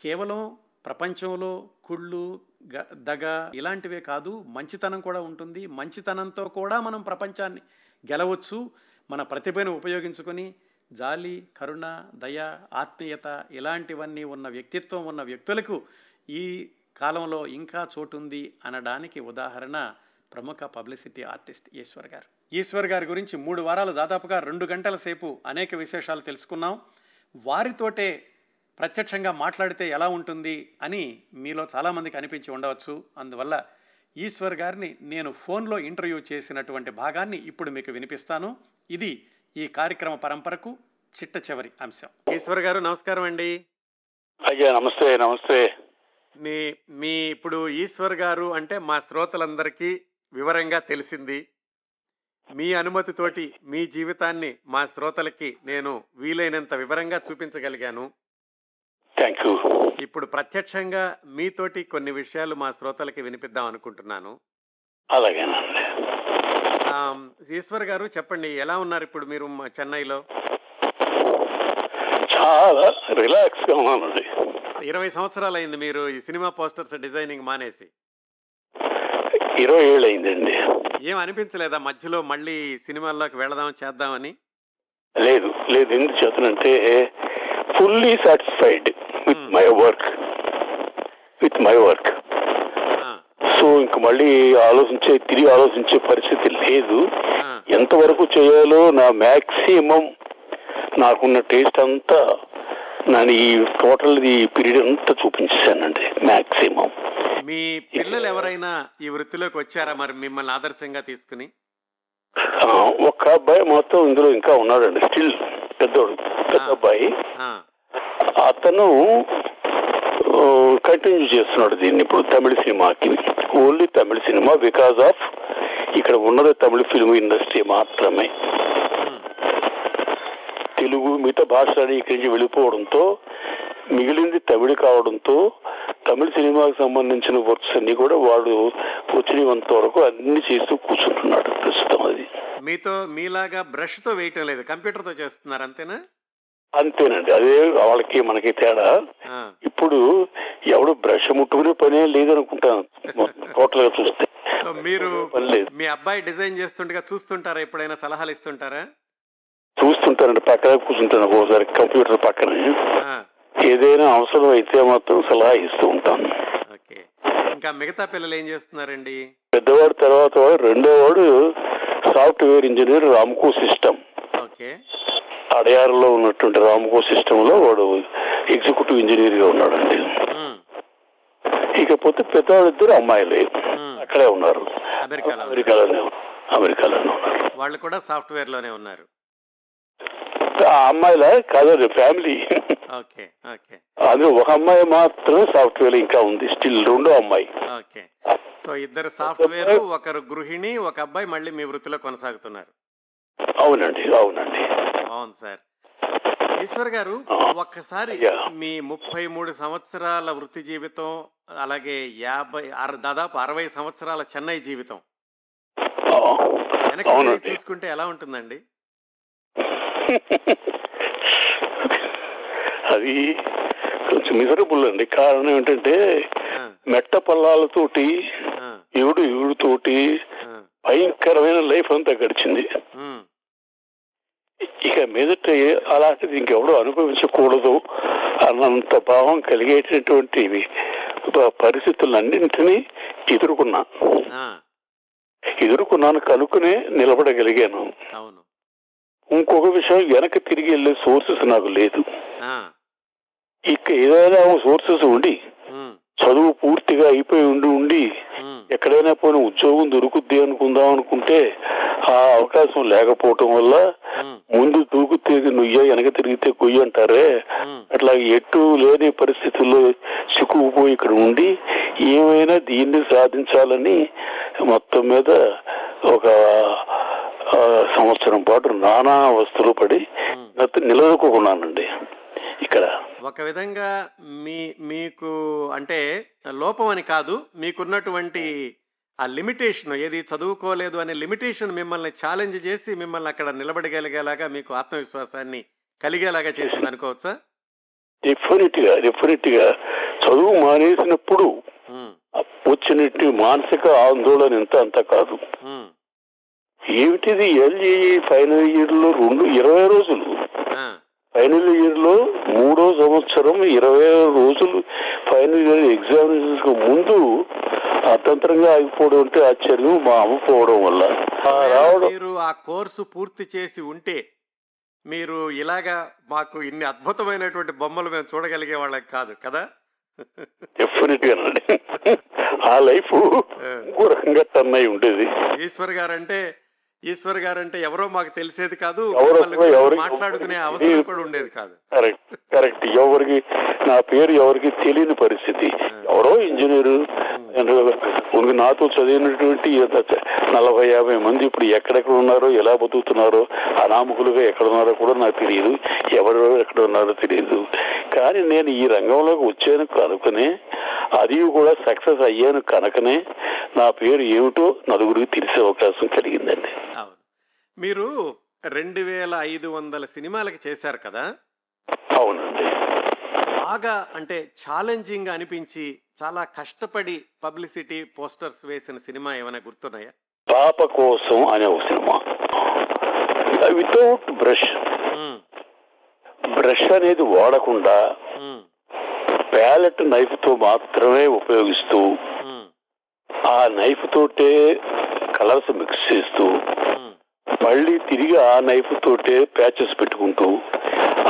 కేవలం ప్రపంచంలో కుళ్ళు గ దగ ఇలాంటివే కాదు మంచితనం కూడా ఉంటుంది. మంచితనంతో కూడా మనం ప్రపంచాన్ని గెలవచ్చు. మన ప్రతిభను ఉపయోగించుకొని జాలి కరుణ దయ ఆత్మీయత ఇలాంటివన్నీ ఉన్న వ్యక్తిత్వం ఉన్న వ్యక్తులకు ఈ కాలంలో ఇంకా చోటుంది అనడానికి ఉదాహరణ ప్రముఖ పబ్లిసిటీ ఆర్టిస్ట్ ఈశ్వర్ గారు. ఈశ్వర్ గారి గురించి మూడు వారాలు దాదాపుగా రెండు గంటల సేపు అనేక విశేషాలు తెలుసుకున్నాం. వారితోటే ప్రత్యక్షంగా మాట్లాడితే ఎలా ఉంటుంది అని మీలో చాలామందికి అనిపించి ఉండవచ్చు. అందువల్ల ఈశ్వర్ గారిని నేను ఫోన్లో ఇంటర్వ్యూ చేసినటువంటి భాగాన్ని ఇప్పుడు మీకు వినిపిస్తాను. ఇది ఈ కార్యక్రమ పరంపరకు చిట్ట చివరి అంశం. ఈశ్వర్ గారు నమస్కారం అండి. అయ్యా నమస్తే నమస్తే. మీ మీ ఇప్పుడు ఈశ్వర్ గారు అంటే మా శ్రోతలందరికీ వివరంగా తెలిసింది. మీ అనుమతితోటి మీ జీవితాన్ని మా శ్రోతలకి నేను వీలైనంత వివరంగా చూపించగలిగాను. థ్యాంక్ యూ ఇప్పుడు ప్రత్యక్షంగా మీతోటి కొన్ని విషయాలు మా శ్రోతలకి వినిపిద్దాం అనుకుంటున్నాను. అలాగేనండి. ఈశ్వర్ గారు చెప్పండి ఎలా ఉన్నారు ఇప్పుడు మీరు మా చెన్నైలో? చాలా రిలాక్స్గా ఉన్నానండి. ఇరవై సంవత్సరాలు అయింది మీరు ఈ సినిమా పోస్టర్స్ డిజైనింగ్ మానేసి. ఇరవై ఏళ్ళు అయిందండి ఏం అనిపించలేదా మధ్యలో మళ్ళీ సినిమాల్లోకి వెళదాం చేద్దామని? లేదు లేదు ఎందుకు చేతనంటే fully satisfied. My work with my work so ఇంక మళ్ళీ ఆలోచించే తిరిగి ఆలోచించే పరిస్థితి లేదు. ఎంతవరకు చేయాలో నా మ్యాక్సిమం నాకున్న టేస్ట్ అంతా నేను ఈ టోటల్ ఈ పీరియడ్ అంతా చూపించానండి మ్యాక్సిమం మీ పిల్లలు ఎవరైనా ఈ వృత్తిలోకి వచ్చారా మరి మిమ్మల్ని ఆదర్శంగా తీసుకుని? ఆ, ఒక్క అబ్బాయి మొత్తం ఇందులో ఇంకా ఉన్నాడండి స్టిల్ పెద్దోడు పెద్ద. అబ్బాయి. అతను కంటిన్యూ చేస్తున్నాడు దీన్ని ఇప్పుడు తమిళ సినిమాకి. Only Tamil cinema because of ఇక్కడ ఉన్నది తమిళ ఫిల్మ్ ఇండస్ట్రీ మాత్రమే. తెలుగు మిగతా భాషలని ఇక్కడి నుంచి వెళ్ళిపోవడంతో మిగిలింది తమిళ కావడంతో తమిళ సినిమాకి సంబంధించిన వర్క్స్ అన్ని కూడా వాడు వచ్చినంత వరకు అన్ని చేస్తూ కూర్చుంటున్నాడు ప్రస్తుతం అది. మీతో మీలాగా బ్రష్తో వేయటం లేదు కంప్యూటర్తో చేస్తున్నారు అంతేనా? అంతేనండి. అదే వాళ్ళకి మనకి తేడా. ఇప్పుడు ఎవడు బ్రష్ ముట్టుకునే పనే లేదనుకుంటాను. టోటల్గా చూస్తే మీరు మీ అబ్బాయి డిజైన్ చేస్తుండగా చూస్తుంటారా? ఎప్పుడైనా సలహాలు ఇస్తుంటారా? చూస్తుంటానండి. పక్కన కూర్చుంటాను ఒకసారి కంప్యూటర్ పక్కన. ఏదైనా అవసరం అయితే మాత్రం సలహా ఇస్తూ ఉంటాను. ఓకే. ఇంకా మిగతా పిల్లలు ఏం చేస్తున్నారండి? పెద్దవాడు తర్వాత వాడు రెండో వాడు software engineer Ramco system. Okay. అడయారులో ఉన్నటువంటి రామ్కో సిస్టమ్లో వాడు ఎగ్జిక్యూటివ్ ఇంజనీర్గా ఉన్నాడండి ఇకపోతే పెద్దవాడు ఇద్దరు అమ్మాయిలే. అక్కడే ఉన్నారు. అమెరికాలో ఉన్నారు. అమెరికాలోనే అమెరికాలోనే ఉన్నారు. వాళ్ళు కూడా సాఫ్ట్వేర్లోనే ఉన్నారు. ఆ అమ్మాయిల కాదండి ఫ్యామిలీ. Okay okay. అది ఒక అమ్మాయి మాత్రమే సాఫ్ట్వేర్ ఇంకా ఉంది. స్టిల్ రెండో అమ్మాయి. ఓకే. సో ఇద్దరు సాఫ్ట్వేర్ ఒకరు గృహిణి ఒక అబ్బాయి మళ్ళీ మీ వృత్తిలో కొనసాగుతున్నారు. అవునండి అవునండి. బాగుంది సార్. ఈశ్వర్ గారు ఒక్కసారి. మీ ముప్పై మూడు సంవత్సరాల వృత్తి జీవితం అలాగే యాభై దాదాపు అరవై సంవత్సరాల చెన్నై జీవితం. వెనక్కి చూసుకుంటే ఎలా ఉంటుందండి? అది కొంచెం మిజరబుల్ అండి. కారణం ఏంటంటే మెట్ట పల్లాలతోటి ఈవిడితోటి ఆ, భయంకరమైన లైఫ్ అంతా గడిచింది. ఇక మీదట అలాంటిది ఇంకెవడో అనుభవించకూడదు అన్నంత భావం కలిగేటటువంటి పరిస్థితులన్నింటినీ ఎదుర్కొన్నా. ఎదుర్కొన్నాను కనుక్కునే నిలబడగలిగాను. అవును. ఇంకొక విషయం వెనక్కి తిరిగి వెళ్ళే సోర్సెస్ నాకు లేదు. ఇక ఏదైనా సోర్సెస్ ఉండి చదువు పూర్తిగా అయిపోయి ఉండి ఉండి ఎక్కడైనా పోయిన ఉద్యోగం దొరుకుద్ది అనుకుందాం అనుకుంటే ఆ అవకాశం లేకపోవటం వల్ల ముందు దూకుతే నుయ్య వెనక తిరిగితే కొయ్యి అంటారే. అట్లా ఎటు లేని పరిస్థితుల్లో చిక్కుకుపోయి ఇక్కడ ఉండి ఏమైనా దీన్ని సాధించాలని మొత్తం మీద ఒక సంవత్సరం పాటు నానా అవస్థలు పడి నిలదొక్కున్నానండి ఇక్కడ. ఒక విధంగా మీ మీకు అంటే లోపం అని కాదు మీకున్నటువంటి ఆ లిమిటేషన్ ఏది చదువుకోలేదు అనే లిమిటేషన్ మిమ్మల్ని ఛాలెంజ్ చేసి మిమ్మల్ని అక్కడ నిలబడగలిగేలాగా మీకు ఆత్మవిశ్వాసాన్ని కలిగేలాగా చేసింది అనుకోవచ్చా? డెఫినెట్గా డెఫినెట్గా. చదువు మానేసినప్పుడు వచ్చినట్టు మానసిక ఆందోళన ఎంత అంత కాదు. ఏమిటిది ఎల్జీఈ ఫైనల్ ఇయర్లో రెండు ఇరవై రోజులు? ఫైనల్ ఇయర్లో మూడో సంవత్సరం ఇరవై రోజులు ఫైనల్ ఇయర్ ఎగ్జామినేషన్స్కు ముందు అర్థంతరంగా ఆగిపోవడం అంటే ఆశ్చర్యం మా అమ్మ పోవడం వల్ల. రావడం మీరు ఆ కోర్సు పూర్తి చేసి ఉంటే మీరు ఇలాగా మాకు ఇన్ని అద్భుతమైనటువంటి బొమ్మలు మేము చూడగలిగే వాళ్ళం కాదు కదా? డెఫినెట్గా ఆ లైఫ్ ఇంకో రకంగా టర్న్ అయి ఉండేది. ఈశ్వర్ గారంటే ఈశ్వర్ గారంటే ఎవరో మాకు తెలిసేది కాదు. మాట్లాడుకునే అవసరం కూడా ఉండేది కాదు. Correct correct. ఎవరికి నా పేరు ఎవరికి తెలియని పరిస్థితి. ఎవరో ఇంజనీరు నాతో చదివినటువంటి నలభై యాభై మంది ఇప్పుడు ఎక్కడెక్కడ ఉన్నారో ఎలా బతుకుతున్నారో అనామకులుగా ఎక్కడ ఉన్నారో కూడా నాకు తెలియదు. ఎవరు ఎక్కడ ఉన్నారో తెలియదు. కానీ నేను ఈ రంగంలోకి వచ్చాను కనుకనే అది కూడా సక్సెస్ అయ్యాను కనుకనే నా పేరు ఏమిటో నలుగురికి తెలిసే అవకాశం కలిగిందండి. మీరు రెండు వేల ఐదు వందల సినిమాలకి చేశారు కదా? అవునండి. బాగా అంటే ఛాలెంజింగ్ అనిపించి చాలా కష్టపడి పబ్లిసిటీ పోస్టర్స్ వేసిన సినిమా ఏమైనా గుర్తున్నాయా? పాప కోసం అనే ఒక సినిమా. వితౌట్ బ్రష్ బ్రష్ అనేది వాడకుండా ప్యాలెట్ నైఫ్తో మాత్రమే ఉపయోగిస్తూ ఆ నైఫ్ తోటే కలర్స్ మిక్స్ చేస్తూ మళ్ళీ తిరిగి ఆ నైఫ్ తోటే ప్యాచెస్ పెట్టుకుంటూ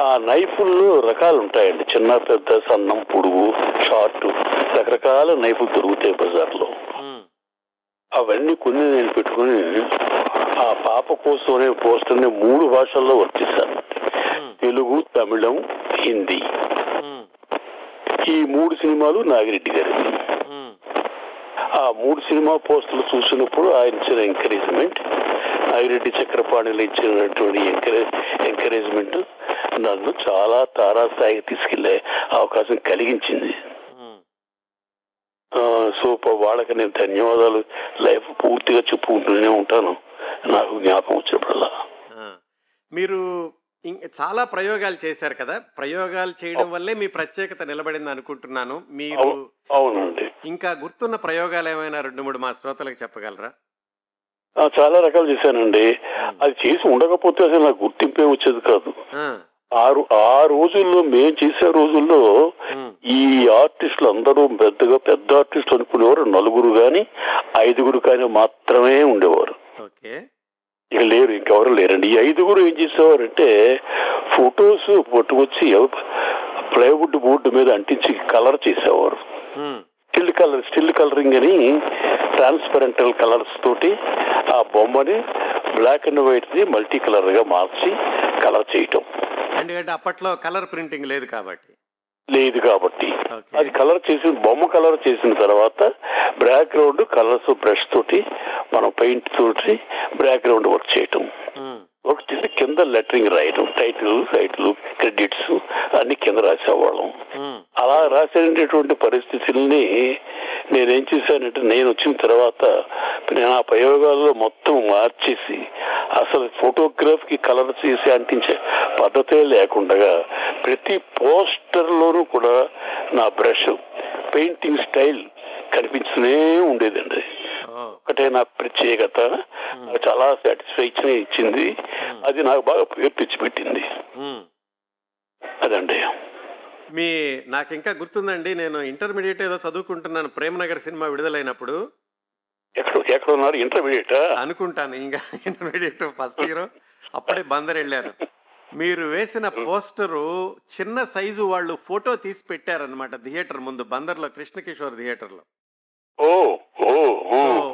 ఆ నైఫుల్లో రకాలు ఉంటాయండి చిన్న పెద్ద సన్నం పొడుగు షార్ట్ రకరకాల నైఫులు దొరుకుతాయి బజార్లో. అవన్నీ కొన్ని నేను పెట్టుకుని ఆ పాప కోసం అనే పోస్టర్ని మూడు భాషల్లో వర్తిస్తాను. తెలుగు తమిళం హిందీ. ఈ మూడు సినిమాలు నాగిరెడ్డి గారి ఆ మూడు సినిమా పోస్టులు చూసినప్పుడు ఆయన ఇచ్చిన ఎంకరేజ్మెంట్ ఐరెడ్డి చక్రపాణిలు ఇచ్చినటువంటి ఎంకరేజ్ ఎంకరేజ్మెంట్ నన్ను చాలా తారాస్థాయికి తీసుకెళ్ళే అవకాశం కలిగించింది. సో వాళ్ళకి నేను ధన్యవాదాలు. లైఫ్ పూర్తిగా చెప్పుకుంటూనే ఉంటాను. నాకు జ్ఞాపకం వచ్చినప్పుడల్లా. మీరు చాలా ప్రయోగాలు చేశారు కదా. ప్రయోగాలు చేయడం వల్లే మీ ప్రత్యేకత నిలబడింది అనుకుంటున్నాను. మీరు అవు- అవునండి. ఇంకా గుర్తున్న ప్రయోగాలు ఏమైనా రెండు మూడు మా శ్రోతలకు చెప్పగలరా? చాలా రకాలు చేశానండి. అది చేసి ఉండకపోతే అసలు నాకు గుర్తింపే వచ్చేది కాదు. ఆ, ఆ రోజుల్లో మేము చేసే రోజుల్లో ఈ ఆర్టిస్టులు అందరూ పెద్దగా పెద్ద ఆర్టిస్టులు అనుకునేవారు. నలుగురు కానీ ఐదుగురు కానీ మాత్రమే ఉండేవారు. ఓకే. ఇక లేరు ఇంకెవరు లేరండి. ఈ ఐదుగురు ఏం చేసేవారంటే ఫొటోస్ పట్టుకొచ్చి ప్లైవుడ్ బోర్డు మీద అంటించి కలర్ చేసేవారు. స్టిల్ కలర్ స్టిల్ కలరింగ్ అని ట్రాన్స్పరెంటల్ కలర్స్ తోటి ఆ బొమ్మని బ్లాక్ అండ్ వైట్ని మల్టీ కలర్గా మార్చి కలర్ చేయటం. ఎందుకంటే అప్పట్లో కలర్ ప్రింటింగ్ లేదు కాబట్టి. లేదు కాబట్టి. అది కలర్ చేసిన బొమ్మ కలర్ చేసిన తర్వాత బ్యాక్గ్రౌండ్ కలర్స్ బ్రష్ తోటి మనం పెయింట్ తోటి బ్యాక్గ్రౌండ్ వర్క్ చేయటం. ఉమ్, ఒకటి కింద లెటరింగ్ రాయటం టైటిల్ టైటిల్ క్రెడిట్స్ అన్ని కింద రాసేవాళ్ళం. అలా రాసేటటువంటి పరిస్థితుల్ని నేనేం చేశానంటే నేను వచ్చిన తర్వాత నేను ఆ ప్రయోగాల్లో మొత్తం మార్చేసి అసలు ఫోటోగ్రాఫ్కి కలర్ చేసి అంటించే పద్ధతే లేకుండా ప్రతి పోస్టర్ లోనూ కూడా నా బ్రష్ పెయింటింగ్ స్టైల్ కనిపిస్తూనే ఉండేదండి. ఒకటే నా ప్రత్యేకత నాకు చాలా సాటిస్ఫాక్షన్ ఇచ్చింది. అది నాకు బాగా పేరు తెచ్చిపెట్టింది. అదండి. మీ నాకు ఇంకా గుర్తుందండి నేను ఇంటర్మీడియట్ ఏదో చదువుకుంటున్నాను ప్రేమనగర్ సినిమా విడుదలైనప్పుడు. ఎక్కడ ఎక్కడ ఉన్నారు ఇంటర్మీడియట్? అనుకుంటాను ఇంకా ఇంటర్మీడియట్ ఫస్ట్ ఇయర్ అప్పుడే బందర్ వెళ్ళాను. మీరు వేసిన పోస్టరు చిన్న సైజు వాళ్ళు ఫోటో తీసి పెట్టారనమాట థియేటర్ ముందు బందర్లో కృష్ణకిషోర్ థియేటర్లో. ఓ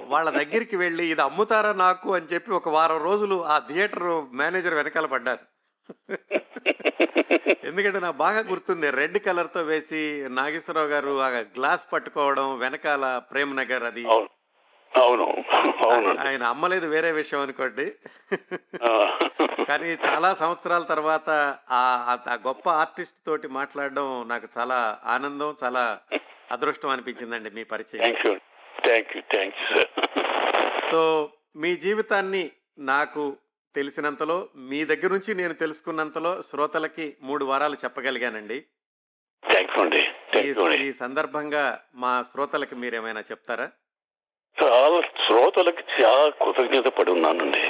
వాళ్ళ దగ్గరికి వెళ్ళి ఇది అమ్ముతారా నాకు? అని చెప్పి ఒక వారం రోజులు ఆ థియేటర్ మేనేజర్ వెనకాల పడ్డారు. ఎందుకంటే నాకు బాగా గుర్తుంది. రెడ్ కలర్తో వేసి నాగేశ్వరరావు గారు ఆ గ్లాస్ పట్టుకోవడం వెనకాల ప్రేమ్ నగర్ అది. అవును. అవును. ఆయన అమ్మలేదు వేరే విషయం అనుకోండి. కానీ చాలా సంవత్సరాల తర్వాత ఆ గొప్ప ఆర్టిస్ట్ తోటి మాట్లాడడం నాకు చాలా ఆనందం చాలా అదృష్టం అనిపించిందండి మీ పరిచయం. సో మీ జీవితాన్ని నాకు తెలిసినంతలో మీ దగ్గర నుంచి నేను తెలుసుకున్నంతలో శ్రోతలకి మూడు వారాలు చెప్పగలిగానండి. ఈ సందర్భంగా మా శ్రోతలకి మీరేమైనా చెప్తారా? చాలా శ్రోతలకి చాలా కృతజ్ఞత పడి ఉన్నానండి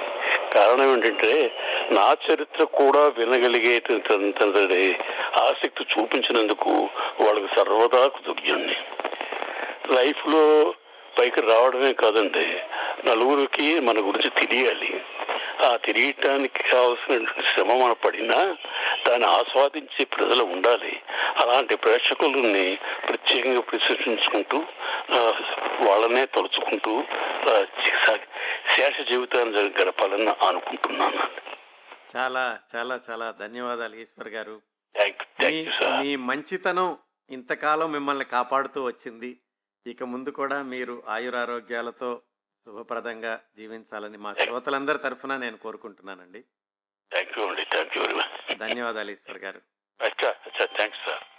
కారణం ఏంటంటే నా చరిత్ర కూడా వినగలిగేటంతటి ఆసక్తి చూపించినందుకు వాళ్ళకి సర్వదా కృతజ్ఞుణ్ణి లైఫ్లో పైకి రావడమే కాదండి నలుగురికి మన గురించి తెలియాలి. ఆ తెలియటానికి కావాల్సిన శ్రమ మన పడినా దాన్ని ఆస్వాదించే ప్రజలు ఉండాలి. అలాంటి ప్రేక్షకులని ప్రత్యేకంగా ప్రశంసించుకుంటూ వాళ్ళనే తలుచుకుంటూ శేష జీవితాన్ని గడపాలని అనుకుంటున్నాను. చాలా చాలా చాలా ధన్యవాదాలు ఈశ్వర్ గారు. మీ మంచితనం ఇంతకాలం మిమ్మల్ని కాపాడుతూ వచ్చింది. ఇక ముందు కూడా మీరు ఆయురారోగ్యాలతో శుభప్రదంగా జీవించాలని మా శ్రోతలందరి తరఫున నేను కోరుకుంటున్నానండి. థ్యాంక్ యూ అండి థ్యాంక్ యూ వెరీ మచ్ ధన్యవాదాలు ఈశ్వర్ గారు. అచ్చా అచ్చా థ్యాంక్స్